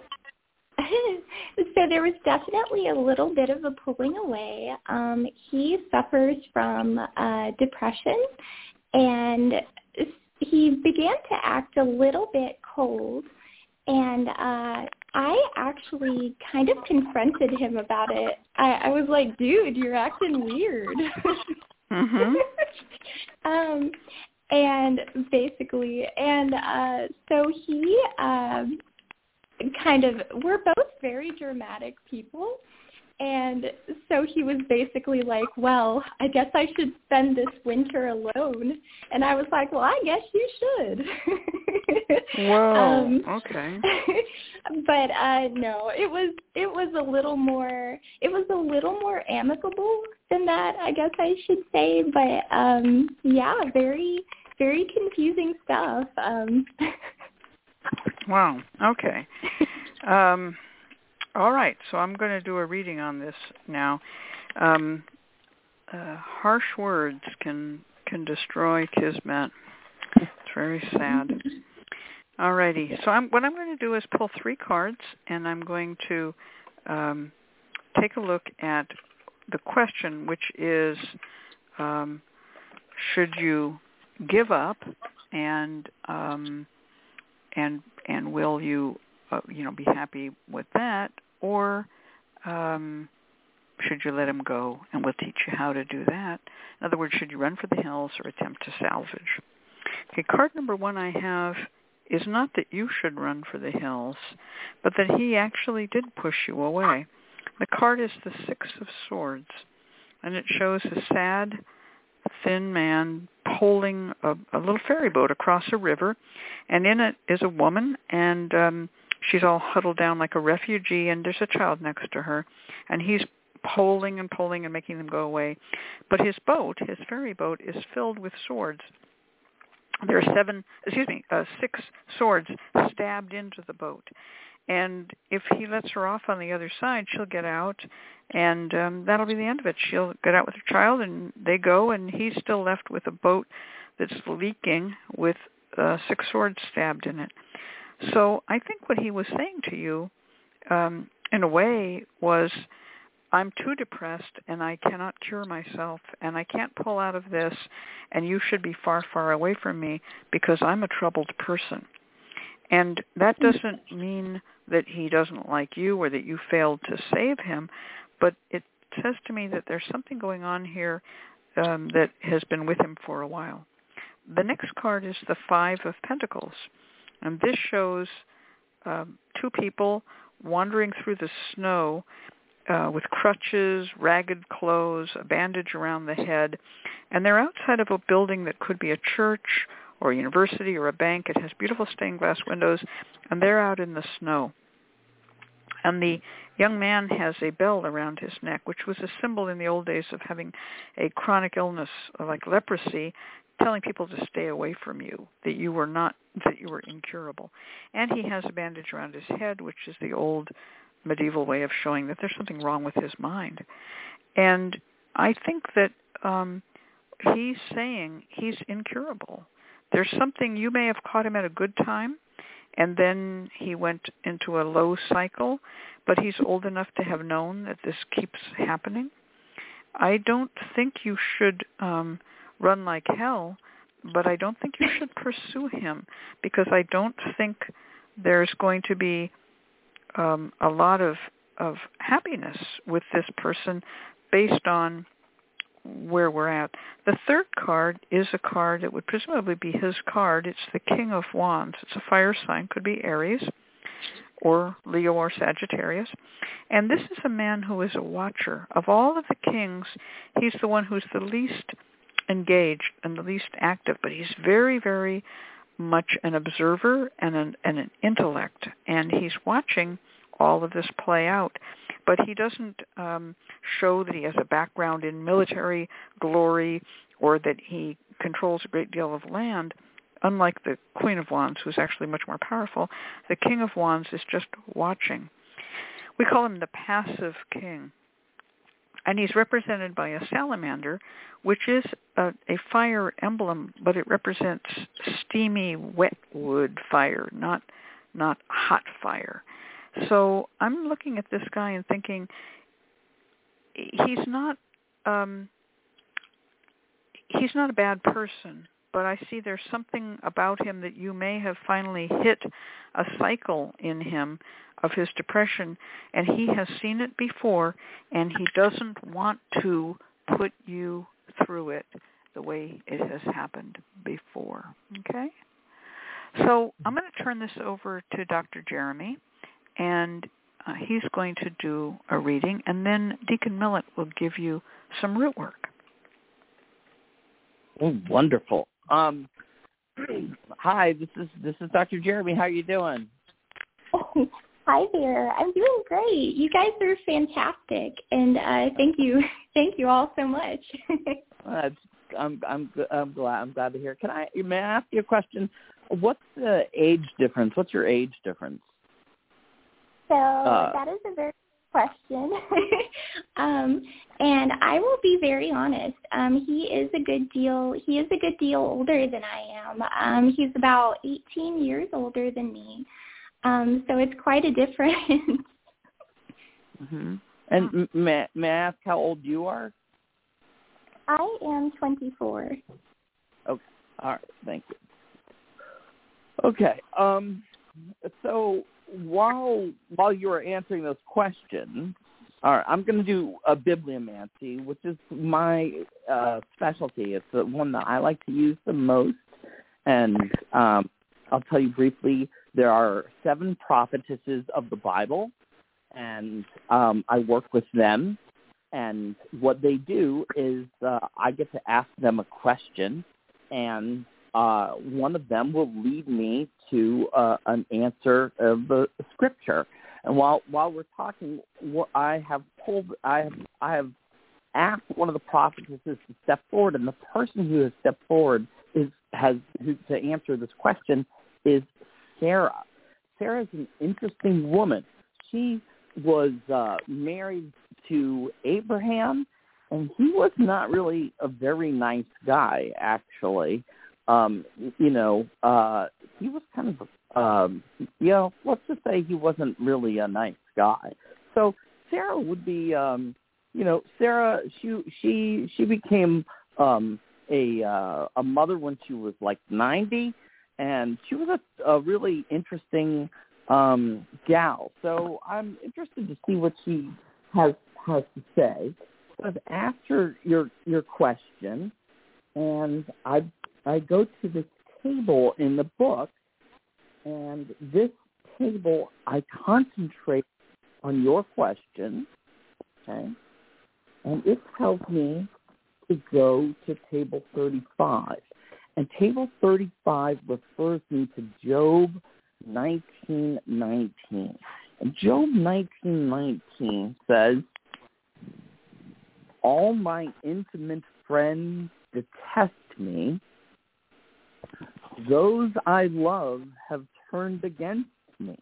so there was definitely a little bit of a pulling away. Um, he suffers from uh, depression, and he began to act a little bit cold. And uh, I actually kind of confronted him about it. I, I was like, "Dude, you're acting weird." mm-hmm. um, and basically, and uh, so he um, kind of we're both very dramatic people. And so he was basically like well i guess i should spend this winter alone. And i was like well i guess you should. Whoa um, okay. but uh no it was it was a little more it was a little more amicable than that i guess i should say. But um yeah very very confusing stuff. Um Wow. Okay. Um, all right. So I'm going to do a reading on this now. Um, uh, harsh words can can destroy kismet. It's very sad. All righty. So I'm, what I'm going to do is pull three cards, and I'm going to um, take a look at the question, which is, um, should you give up and um, and and will you uh, you know be happy with that? Or um should you let him go and we'll teach you how to do that? In other words should you run for the hills or attempt to salvage? Okay card number one i have is not that you should run for the hills but that he actually did push you away. The card is the six of swords and it shows a sad thin man poling a, a little ferry boat across a river, and in it is a woman, and um, she's all huddled down like a refugee, and there's a child next to her, and he's poling and pulling and making them go away. But his boat, his ferry boat, is filled with swords. There are seven, excuse me, uh, six swords stabbed into the boat. And if he lets her off on the other side, she'll get out, and um, that'll be the end of it. She'll get out with her child, and they go, and he's still left with a boat that's leaking with uh, six swords stabbed in it. So I think what he was saying to you, um, in a way, was I'm too depressed and I cannot cure myself and I can't pull out of this and you should be far, far away from me because I'm a troubled person. And that hmm. doesn't mean that he doesn't like you or that you failed to save him, but it says to me that there's something going on here um, that has been with him for a while. The next card is the Five of Pentacles, and this shows um, two people wandering through the snow uh, with crutches, ragged clothes, a bandage around the head, and they're outside of a building that could be a church or a university or a bank. It has beautiful stained glass windows, and they're out in the snow. And the young man has a bell around his neck, which was a symbol in the old days of having a chronic illness like leprosy, telling people to stay away from you, that you were not, that you were incurable. And he has a bandage around his head, which is the old medieval way of showing that there's something wrong with his mind. And I think that um, he's saying he's incurable. There's something you may have caught him at a good time, and then he went into a low cycle, but he's old enough to have known that this keeps happening. I don't think you should um, run like hell, but I don't think you should pursue him because I don't think there's going to be um, a lot of of happiness with this person based on where we're at. The third card is a card that would presumably be his card. It's the King of Wands. It's a fire sign, could be Aries or Leo or Sagittarius. And this is a man who is a watcher. Of all of the kings, he's the one who's the least engaged and the least active, but he's very, very much an observer and an, and an intellect, and he's watching all of this play out. But he doesn't um, show that he has a background in military glory or that he controls a great deal of land. Unlike the Queen of Wands, who's actually much more powerful, the King of Wands is just watching. We call him the passive king. And he's represented by a salamander, which is a, a fire emblem, but it represents steamy, wet wood fire, not not hot fire. So I'm looking at this guy and thinking he's not um he's not a bad person, but I see there's something about him that you may have finally hit a cycle in him of his depression and he has seen it before and he doesn't want to put you through it the way it has happened before. Okay? So I'm going to turn this over to Dr. Jeremy and uh, he's going to do a reading, and then Deacon Millett will give you some root work. Oh, wonderful. Um, hi, this is this is Dr. Jeremy. How are you doing? hi there. I'm doing great. You guys are fantastic, and uh, thank you, thank you all so much. uh, I'm I'm I'm glad I'm glad to hear. Can I may I ask you a question? What's the age difference? What's your age difference? So uh, that is a very question. um, and I will be very honest. Um, he is a good deal. He is a good deal older than I am. Um, he's about 18 years older than me. Um, so it's quite a difference. mm-hmm. And may, may I ask how old you are? I am 24. Okay. All right. Thank you. Okay. Um, so while while you are answering those questions, all right, I'm going to do a bibliomancy, which is my uh, specialty. It's the one that I like to use the most, and um, I'll tell you briefly. There are seven prophetesses of the Bible, and um, I work with them. And what they do is uh, I get to ask them a question, and uh, one of them will lead me to uh, an answer of the scripture. And while while we're talking, I have pulled, I have I have asked one of the prophetesses to step forward, and the person who has stepped forward is has who, to answer this question is Sarah. Sarah is an interesting woman. She was uh, married to Abraham, and he was not really a very nice guy, actually. Um, you know, uh, he was kind of, um, you know, let's just say he wasn't really a nice guy. So Sarah would be, um, you know, Sarah. She she she became um, a uh, a mother when she was like ninety, and she was a, a really interesting um, gal. So I'm interested to see what she has has to say. I've asked her your your question, and I I go to this table in the book, and this table I concentrate on your question, okay, and it tells me to go to table 35. And table 35 refers me to Job 1919. And Job 1919 says, All my intimate friends detest me. Those I love have turned against me.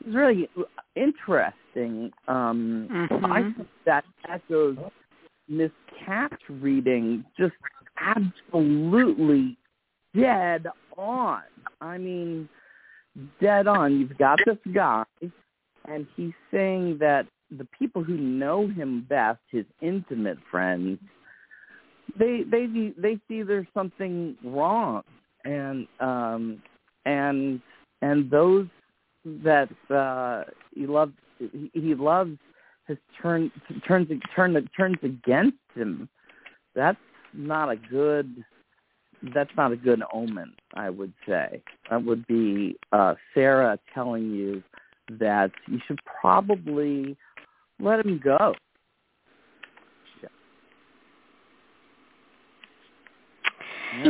It's really interesting. Um, mm-hmm. I think that echoes Miss Cat's reading just absolutely dead on. I mean, dead on. You've got this guy, and he's saying that the people who know him best, his intimate friends, they they they see there's something wrong, and um and and those that uh he loves he he loves has turned turns turns turns against him. That's not a good that's not a good omen, I would say. That would be uh, Sarah telling you that you should probably let him go.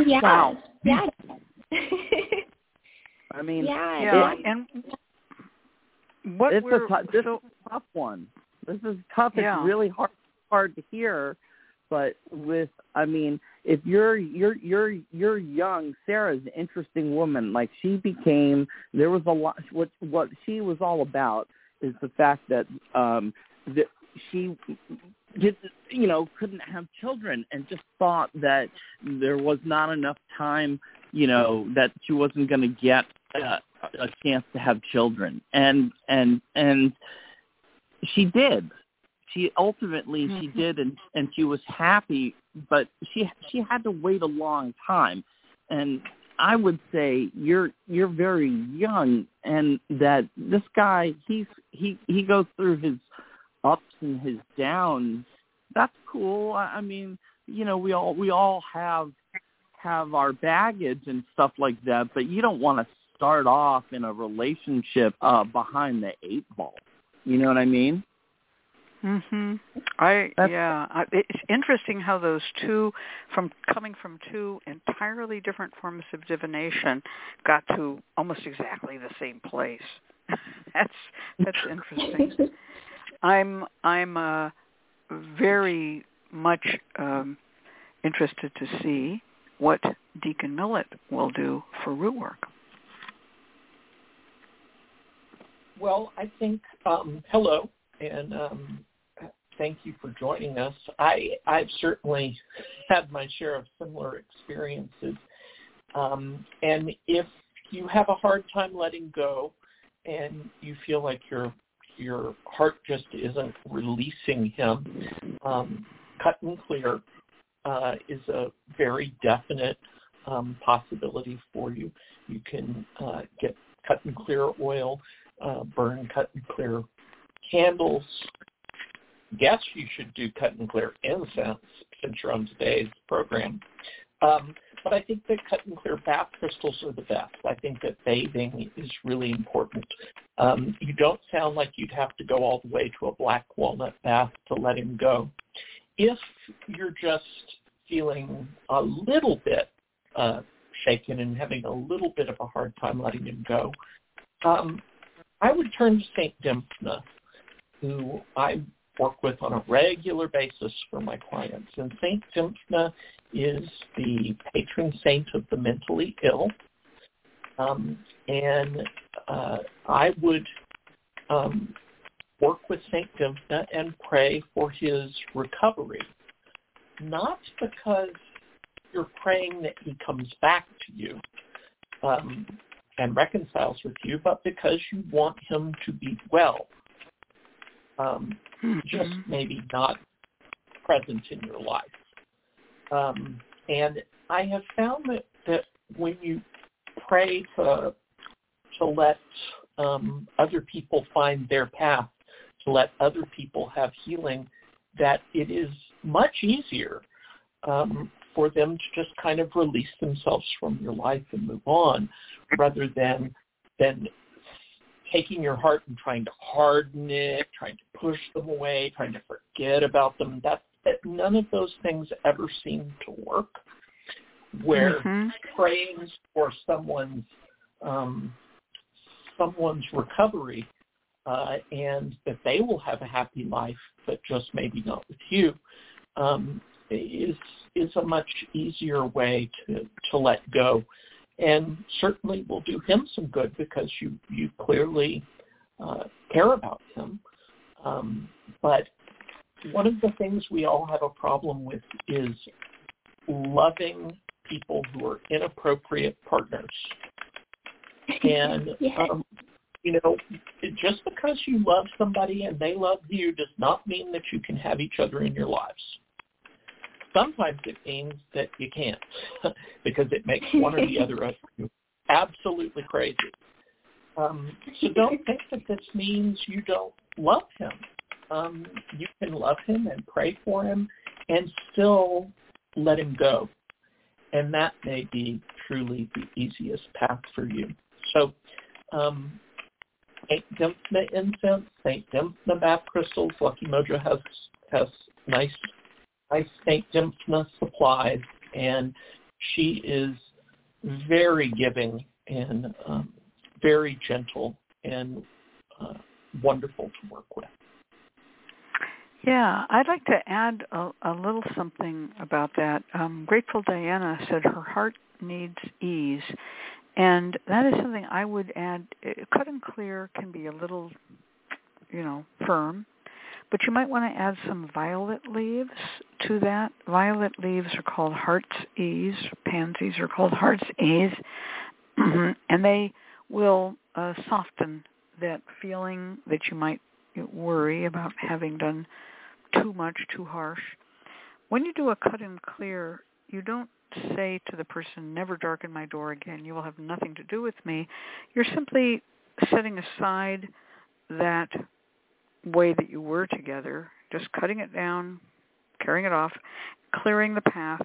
Yeah. Wow. Yeah. I mean, yeah. Yeah, it- and what it's we're a tough, this so is a tough one. This is tough. Yeah. It's really hard hard to hear, but with I mean, if you're you're you're you're young, Sarah's an interesting woman. Like she became there was a lot what what she was all about is the fact that um that she did you know couldn't have children and just thought that there was not enough time you know that she wasn't going to get uh, a chance to have children. And and and she did. She ultimately she Mhm. did and and she was happy but she she had to wait a long time. And i would say you're you're very young and that this guy he's he he goes through his ups and his downs that's cool i, I mean you know we all we all have have our baggage and stuff like that but you don't want to start off in a relationship uh behind the eight ball you know what i mean Mhm. I That's- yeah, I, it's interesting how those two from coming from two entirely different forms of divination got to almost exactly the same place. that's that's interesting. I'm I'm uh very much um interested to see what Deacon Millett will do for root work. Well, I think um, hello, and um, thank you for joining us. I I've certainly had my share of similar experiences, um, and if you have a hard time letting go, and you feel like your your heart just isn't releasing him, um, cut and clear uh, is a very definite um, possibility for you. You can uh, get cut and clear oil uh, burn cut and clear candles. Guess you should do cut and clear incense since you're on today's program. Um, but I think that cut and clear bath crystals are the best. I think that bathing is really important. Um, you don't sound like you'd have to go all the way to a black walnut bath to let him go. If you're just feeling a little bit uh, shaken and having a little bit of a hard time letting him go, um, I would turn to St. Dymphna, who I work with on a regular basis for my clients. And St. Dymphna is the patron saint of the mentally ill. Um, and uh, I would um, work with St. Dymphna and pray for his recovery, not because you're praying that he comes back to you um, and reconciles with you, but because you want him to be well. Um, mm-hmm. Just maybe not present in your life. Um, and I have found that, that when you pray to to let um, other people find their path, to let other people have healing, that it is much easier um, for them to just kind of release themselves from your life and move on, rather than than taking your heart and trying to harden it, trying to push them away, trying to forget about them. That, that none of those things ever seem to work. Where mm-hmm. praying for someone's um, someone's recovery uh, and that they will have a happy life, but just maybe not with you, um, is is a much easier way to to let go, and certainly will do him some good because you you clearly uh, care about him. Um, but one of the things we all have a problem with is loving people who are inappropriate partners. And yes. um, you know, just because you love somebody and they love you does not mean that you can have each other in your lives. Sometimes it means that you can't because it makes one or the other of you absolutely crazy. Um, so don't think that this means you don't love him. Um, you can love him and pray for him and still let him go. And that may be truly the easiest path for you. So um, St. Dymphna incense, St. Dymphna bath crystals. Lucky Mojo has has nice nice St. Dymphna supplies, and she is very giving and um, very gentle and uh, wonderful to work with. Yeah, I'd like to add a, a little something about that. Um, Grateful Diana said her heart needs ease, and that is something I would add. Cut and clear can be a little, you know, firm, but you might want to add some violet leaves to that. Violet leaves are called heart's ease. Pansies are called heart's ease, and they will uh, soften that feeling that you might worry about having done too much, too harsh. When you do a cut and clear, you don't say to the person, never darken my door again, you will have nothing to do with me, you're simply setting aside that way that you were together, just cutting it down, carrying it off, clearing the path.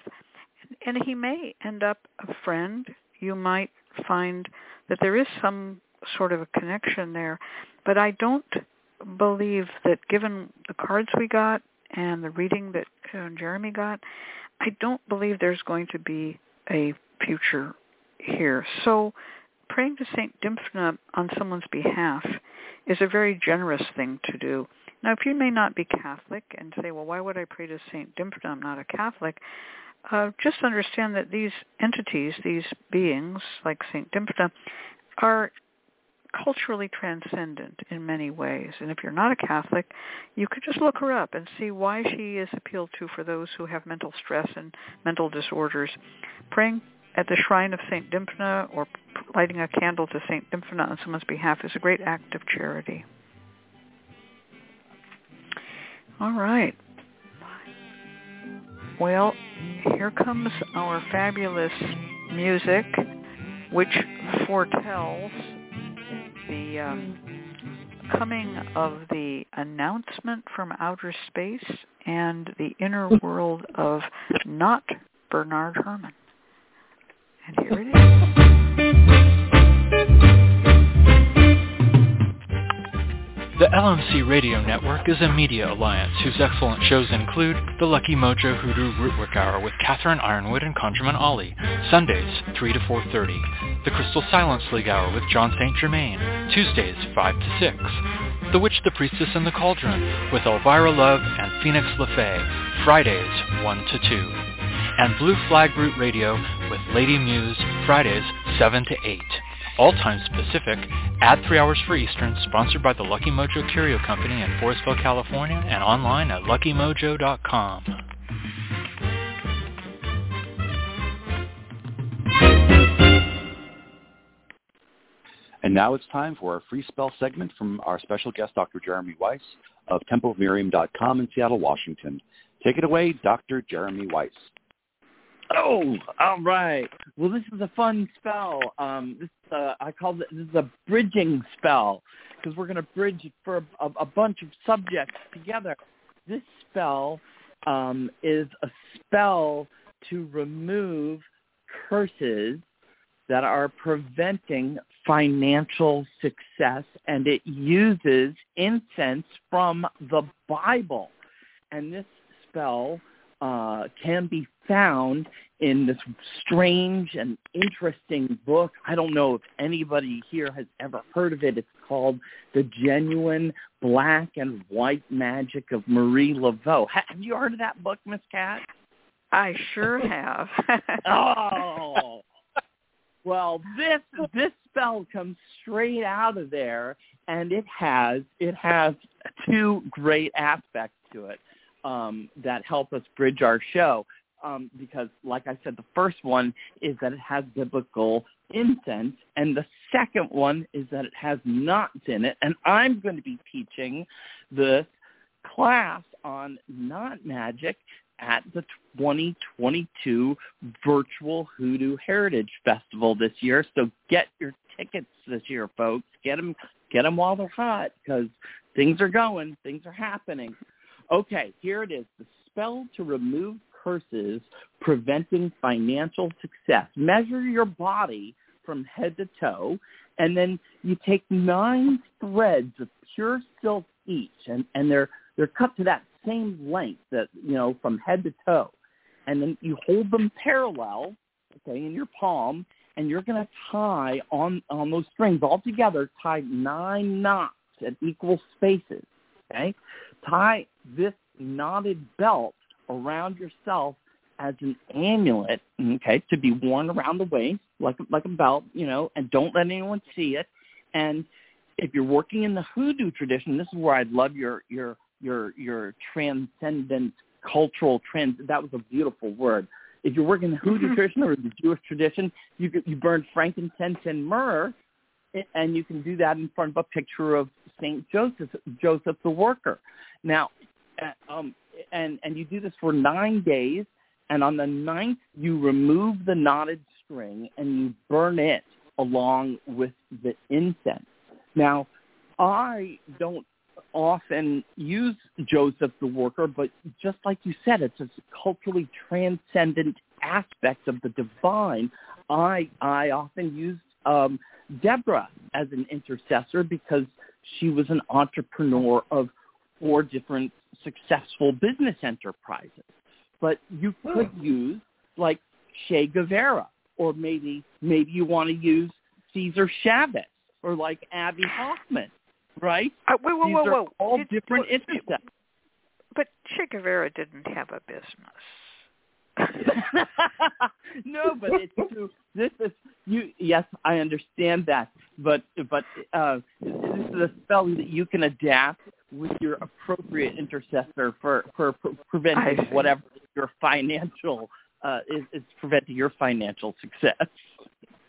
And he may end up a friend. You might find that there is some sort of a connection there. But I don't believe that given the cards we got and the reading that uh, Jeremy got, I don't believe there's going to be a future here. So praying to St. Dymphna on someone's behalf is a very generous thing to do. Now, if you may not be Catholic and say, well, why would I pray to St. Dymphna? I'm not a Catholic. Uh, just understand that these entities, these beings like St. Dymphna, are culturally transcendent in many ways. And if you're not a Catholic, you could just look her up and see why she is appealed to for those who have mental stress and mental disorders. Praying at the shrine of St. Dymphna or lighting a candle to St. Dymphna on someone's behalf is a great act of charity. All right. Well, here comes our fabulous music, which foretells the um, coming of the announcement from outer space and the inner world of not Bernard Herrmann. And here it is. The LMC Radio Network is a media alliance whose excellent shows include The Lucky Mojo Hoodoo Rootwork Hour with Catherine Yronwode and ConjureMan Ali, Sundays 3 to 4.30, The Crystal Silence League Hour with John St. Germain, Tuesdays 5 to 6, The Witch, the Priestess, and the Cauldron with Elvira Love and Phoenix LeFae, Fridays 1 to 2, and Blue Flag Root Radio with Lady Muse, Fridays 7 to 8. all times Pacific, add 3 hours for Eastern, sponsored by the Lucky Mojo Curio Company in Forestville, California, and online at luckymojo.com. And now it's time for our free spell segment from our special guest, Dr. Jeremy Weiss of TempleofMiriam.com in Seattle, Washington. Take it away, Dr. Jeremy Weiss. Oh, all right. Well, this is a fun spell. Um, this uh, I call this is a bridging spell because we're going to bridge for a, a, bunch of subjects together. This spell um, is a spell to remove curses that are preventing financial success, and it uses incense from the Bible. And this spell uh, can be found in this strange and interesting book. I don't know if anybody here has ever heard of it. It's called The Genuine Black and White Magic of Marie Laveau. Have you heard of that book, Miss Cat? I sure have. oh. Well, this this spell comes straight out of there and it has it has two great aspects to it um, that help us bridge our show. Um, because, like I said, the first one is that it has biblical incense, and the second one is that it has knots in it. And I'm going to be teaching this class on knot magic at the 2022 Virtual Hoodoo Heritage Festival this year. So get your tickets this year, folks. Get them, get them while they're hot because things are going, things are happening. Okay, here it is. The spell to remove curses preventing financial success. Measure your body from head to toe, and then you take nine threads of pure silk each, and, and they're they're cut to that same length that you know from head to toe, and then you hold them parallel, okay, in your palm, and you're going to tie on on those strings all together. Tie nine knots at equal spaces, okay tie this knotted belt around yourself as an amulet, okay, to be worn around the waist like like a belt, you know, and don't let anyone see it. And if you're working in the hoodoo tradition, this is where I'd love your your your your transcendent cultural trend. That was a beautiful word. If you're working in the hoodoo mm-hmm. tradition or the Jewish tradition, you you burn frankincense and myrrh, and you can do that in front of a picture of Saint Joseph, Joseph the Worker. Now, uh, um, and and you do this for nine days, and on the ninth you remove the knotted string and you burn it along with the incense. Now, I don't often use Joseph the Worker, but just like you said, it's a culturally transcendent aspect of the divine. I I often use um, Deborah as an intercessor because she was an entrepreneur of four different successful business enterprises. But you could hmm. use like Che Guevara, or maybe maybe you want to use Cesar Chavez, or like Abbie Hoffman, right? Uh, whoa, whoa, These whoa, are whoa! all Did, different intercepts. But Che Guevara didn't have a business. no, but it's true. This is you. Yes, I understand that, but but uh, this is a spell that you can adapt with your appropriate intercessor for for pre- preventing whatever your financial uh, is, is preventing your financial success.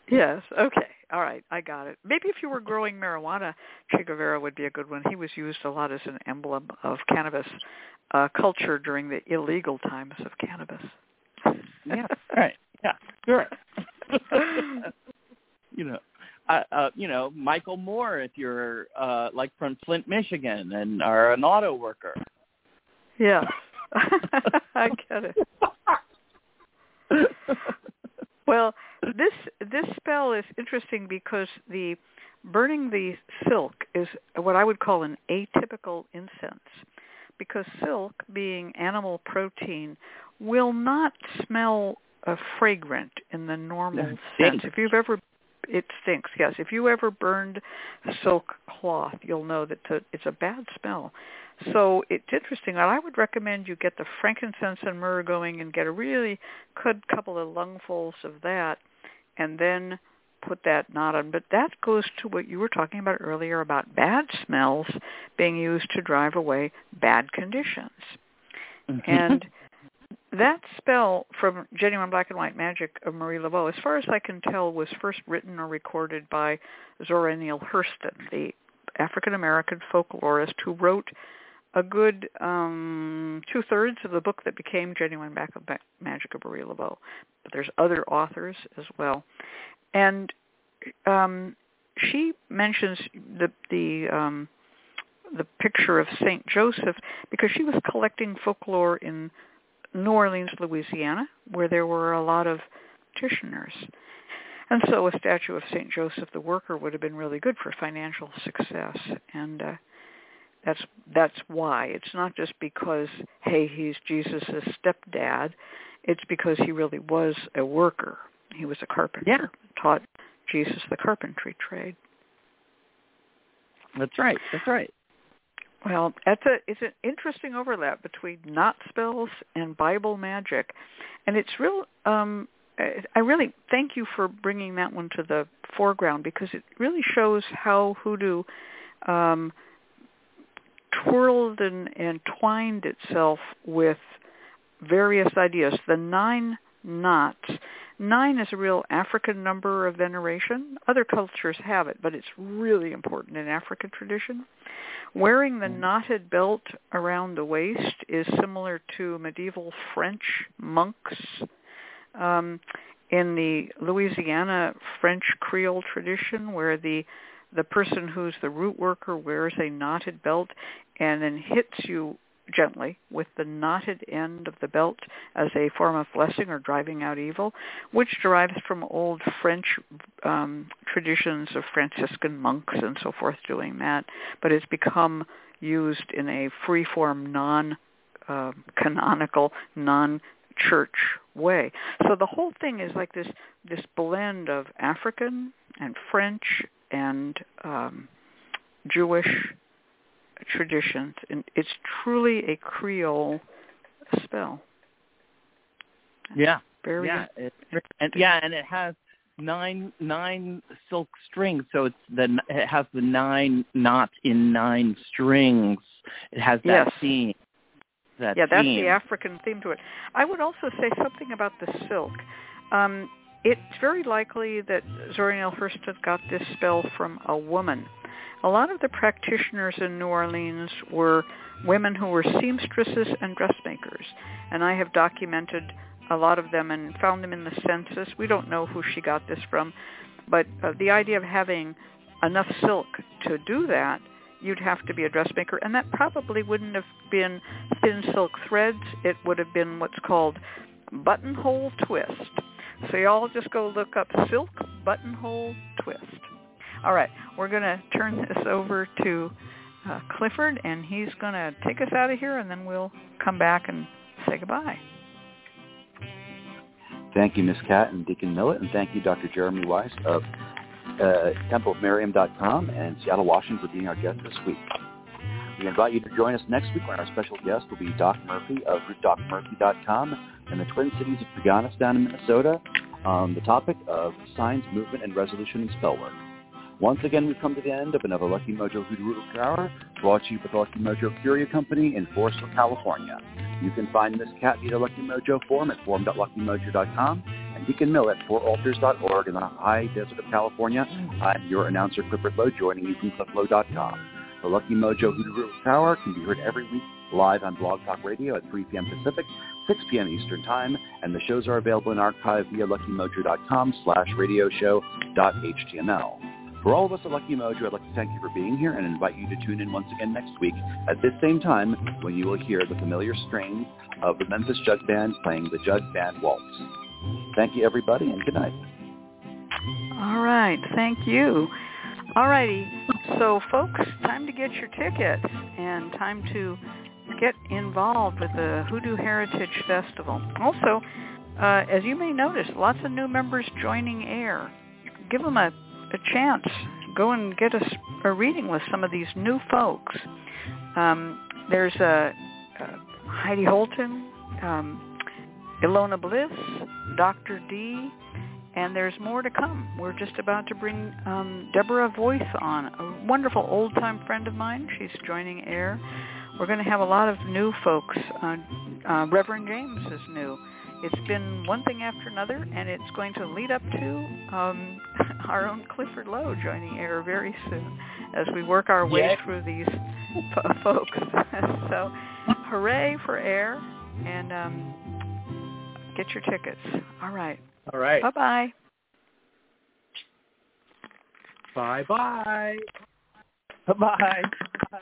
Yes. Okay. All right. I got it. Maybe if you were growing marijuana, Che Guevara would be a good one. He was used a lot as an emblem of cannabis uh, culture during the illegal times of cannabis. yeah. Right. Yeah. Sure. you know, uh, uh, you know, Michael Moore if you're uh, like from Flint, Michigan, and are an auto worker. Yeah, I get it. well, this this spell is interesting because the burning the silk is what I would call an atypical incense because silk being animal protein will not smell uh, fragrant in the normal sense. If you've ever it stinks. Yes, if you ever burned silk cloth, you'll know that it's a bad smell. So it's interesting. I would recommend you get the frankincense and myrrh going and get a really good couple of lungfuls of that, and then put that knot on, but that goes to what you were talking about earlier about bad smells being used to drive away bad conditions. Mhm. And that spell from Genuine Black and White Magic of Marie Laveau, as far as I can tell, was first written or recorded by Zora Neale Hurston, the African American folklorist who wrote a good um, two thirds of the book that became Genuine Black and White Magic of Marie Laveau. But there's other authors as well, and um, she mentions the the um, the picture of Saint Joseph because she was collecting folklore in New Orleans, Louisiana, where there were a lot of practitioners. And so a statue of St. Joseph the Worker would have been really good for financial success. And uh, that's that's why. It's not just because, hey, he's Jesus' stepdad. It's because he really was a worker. He was a carpenter. Yeah. Taught Jesus the carpentry trade. That's right. That's right. Well, that's a it's an interesting overlap between knot spells and Bible magic, and it's real. Um, I really thank you for bringing that one to the foreground because it really shows how hoodoo um, twirled and, and twined itself with various ideas. The nine knots. Nine is a real African number of veneration. Other cultures have it, but it's really important in African tradition. Wearing the knotted belt around the waist is similar to medieval French monks. Um, in the Louisiana French Creole tradition, where the the person who's the root worker wears a knotted belt and then hits you gently with the knotted end of the belt as a form of blessing or driving out evil, which derives from old French um, traditions of Franciscan monks and so forth doing that, but it's become used in a free-form, non-canonical, non-church way. So the whole thing is like this this blend of African and French and um, Jewish traditions, and it's truly a Creole spell. Yeah. Very yeah. It, and yeah, and it has nine nine silk strings, so it's the it has the nine knots in nine strings. It has that Yes. theme. That yeah, that's the African theme to it. I would also say something about the silk. Um, it's very likely that Zora Neale Hurston got this spell from a woman. A lot of the practitioners in New Orleans were women who were seamstresses and dressmakers, and I have documented a lot of them and found them in the census. We don't know who she got this from, but uh, the idea of having enough silk to do that you'd have to be a dressmaker, and that probably wouldn't have been thin silk threads. It would have been what's called buttonhole twist. So y'all just go look up silk buttonhole twist. All right, we're going to turn this over to uh, Clifford, and he's going to take us out of here, and then we'll come back and say goodbye. Thank you, Ms. Cat and Deacon Millett, and thank you, Dr. Jeremy Weiss of uh, TempleofMiriam.com and Seattle, Washington, for being our guest this week. We invite you to join us next week when our special guest will be Doc Murphy of RootDocMurphy.com in the Twin Cities of down in Minnesota on the topic of signs, movement, and resolution in spell work. Once again, we've come to the end of another Lucky Mojo Hoodoo Root Hour, brought to you by the Lucky Mojo Curio Company in Forestville, California. You can find Miss Cat via Lucky Mojo forum at forum.luckymojo.com and Deacon Mill at fouraltars.org in the high desert of California. I'm your announcer, Clifford Lowe, joining you from clifflowe.com. The Lucky Mojo Hoodoo Root Hour can be heard every week live on Blog Talk Radio at 3 p.m. Pacific, 6 p.m. Eastern Time, and the shows are available in archive via luckymojo.com slash radioshow.html. For all of us at Lucky Mojo, I'd like to thank you for being here and invite you to tune in once again next week at this same time when you will hear the familiar strains of the Memphis Jug Band playing the Jug Band Waltz. Thank you, everybody, and good night. All right, thank you. All righty, so folks, time to get your tickets and time to get involved with the Hoodoo Heritage Festival. Also, uh, as you may notice, lots of new members joining AIRR. Give them a, a chance. Go and get a reading with some of these new folks. Um, there's uh, uh, Heidi Holton, um, Ilona Bliss, Dr. D, and there's more to come. We're just about to bring um, Deborah Voice on, a wonderful old-time friend of mine. She's joining AIRR. We're going to have a lot of new folks. Uh, uh, Reverend James is new. It's been one thing after another, and it's going to lead up to um, our own Clifford Lowe joining AIRR very soon as we work our way Yeah. through these f- folks. so, hooray for AIRR, and um, get your tickets. All right. All right. Bye-bye. Bye bye. Bye. Bye.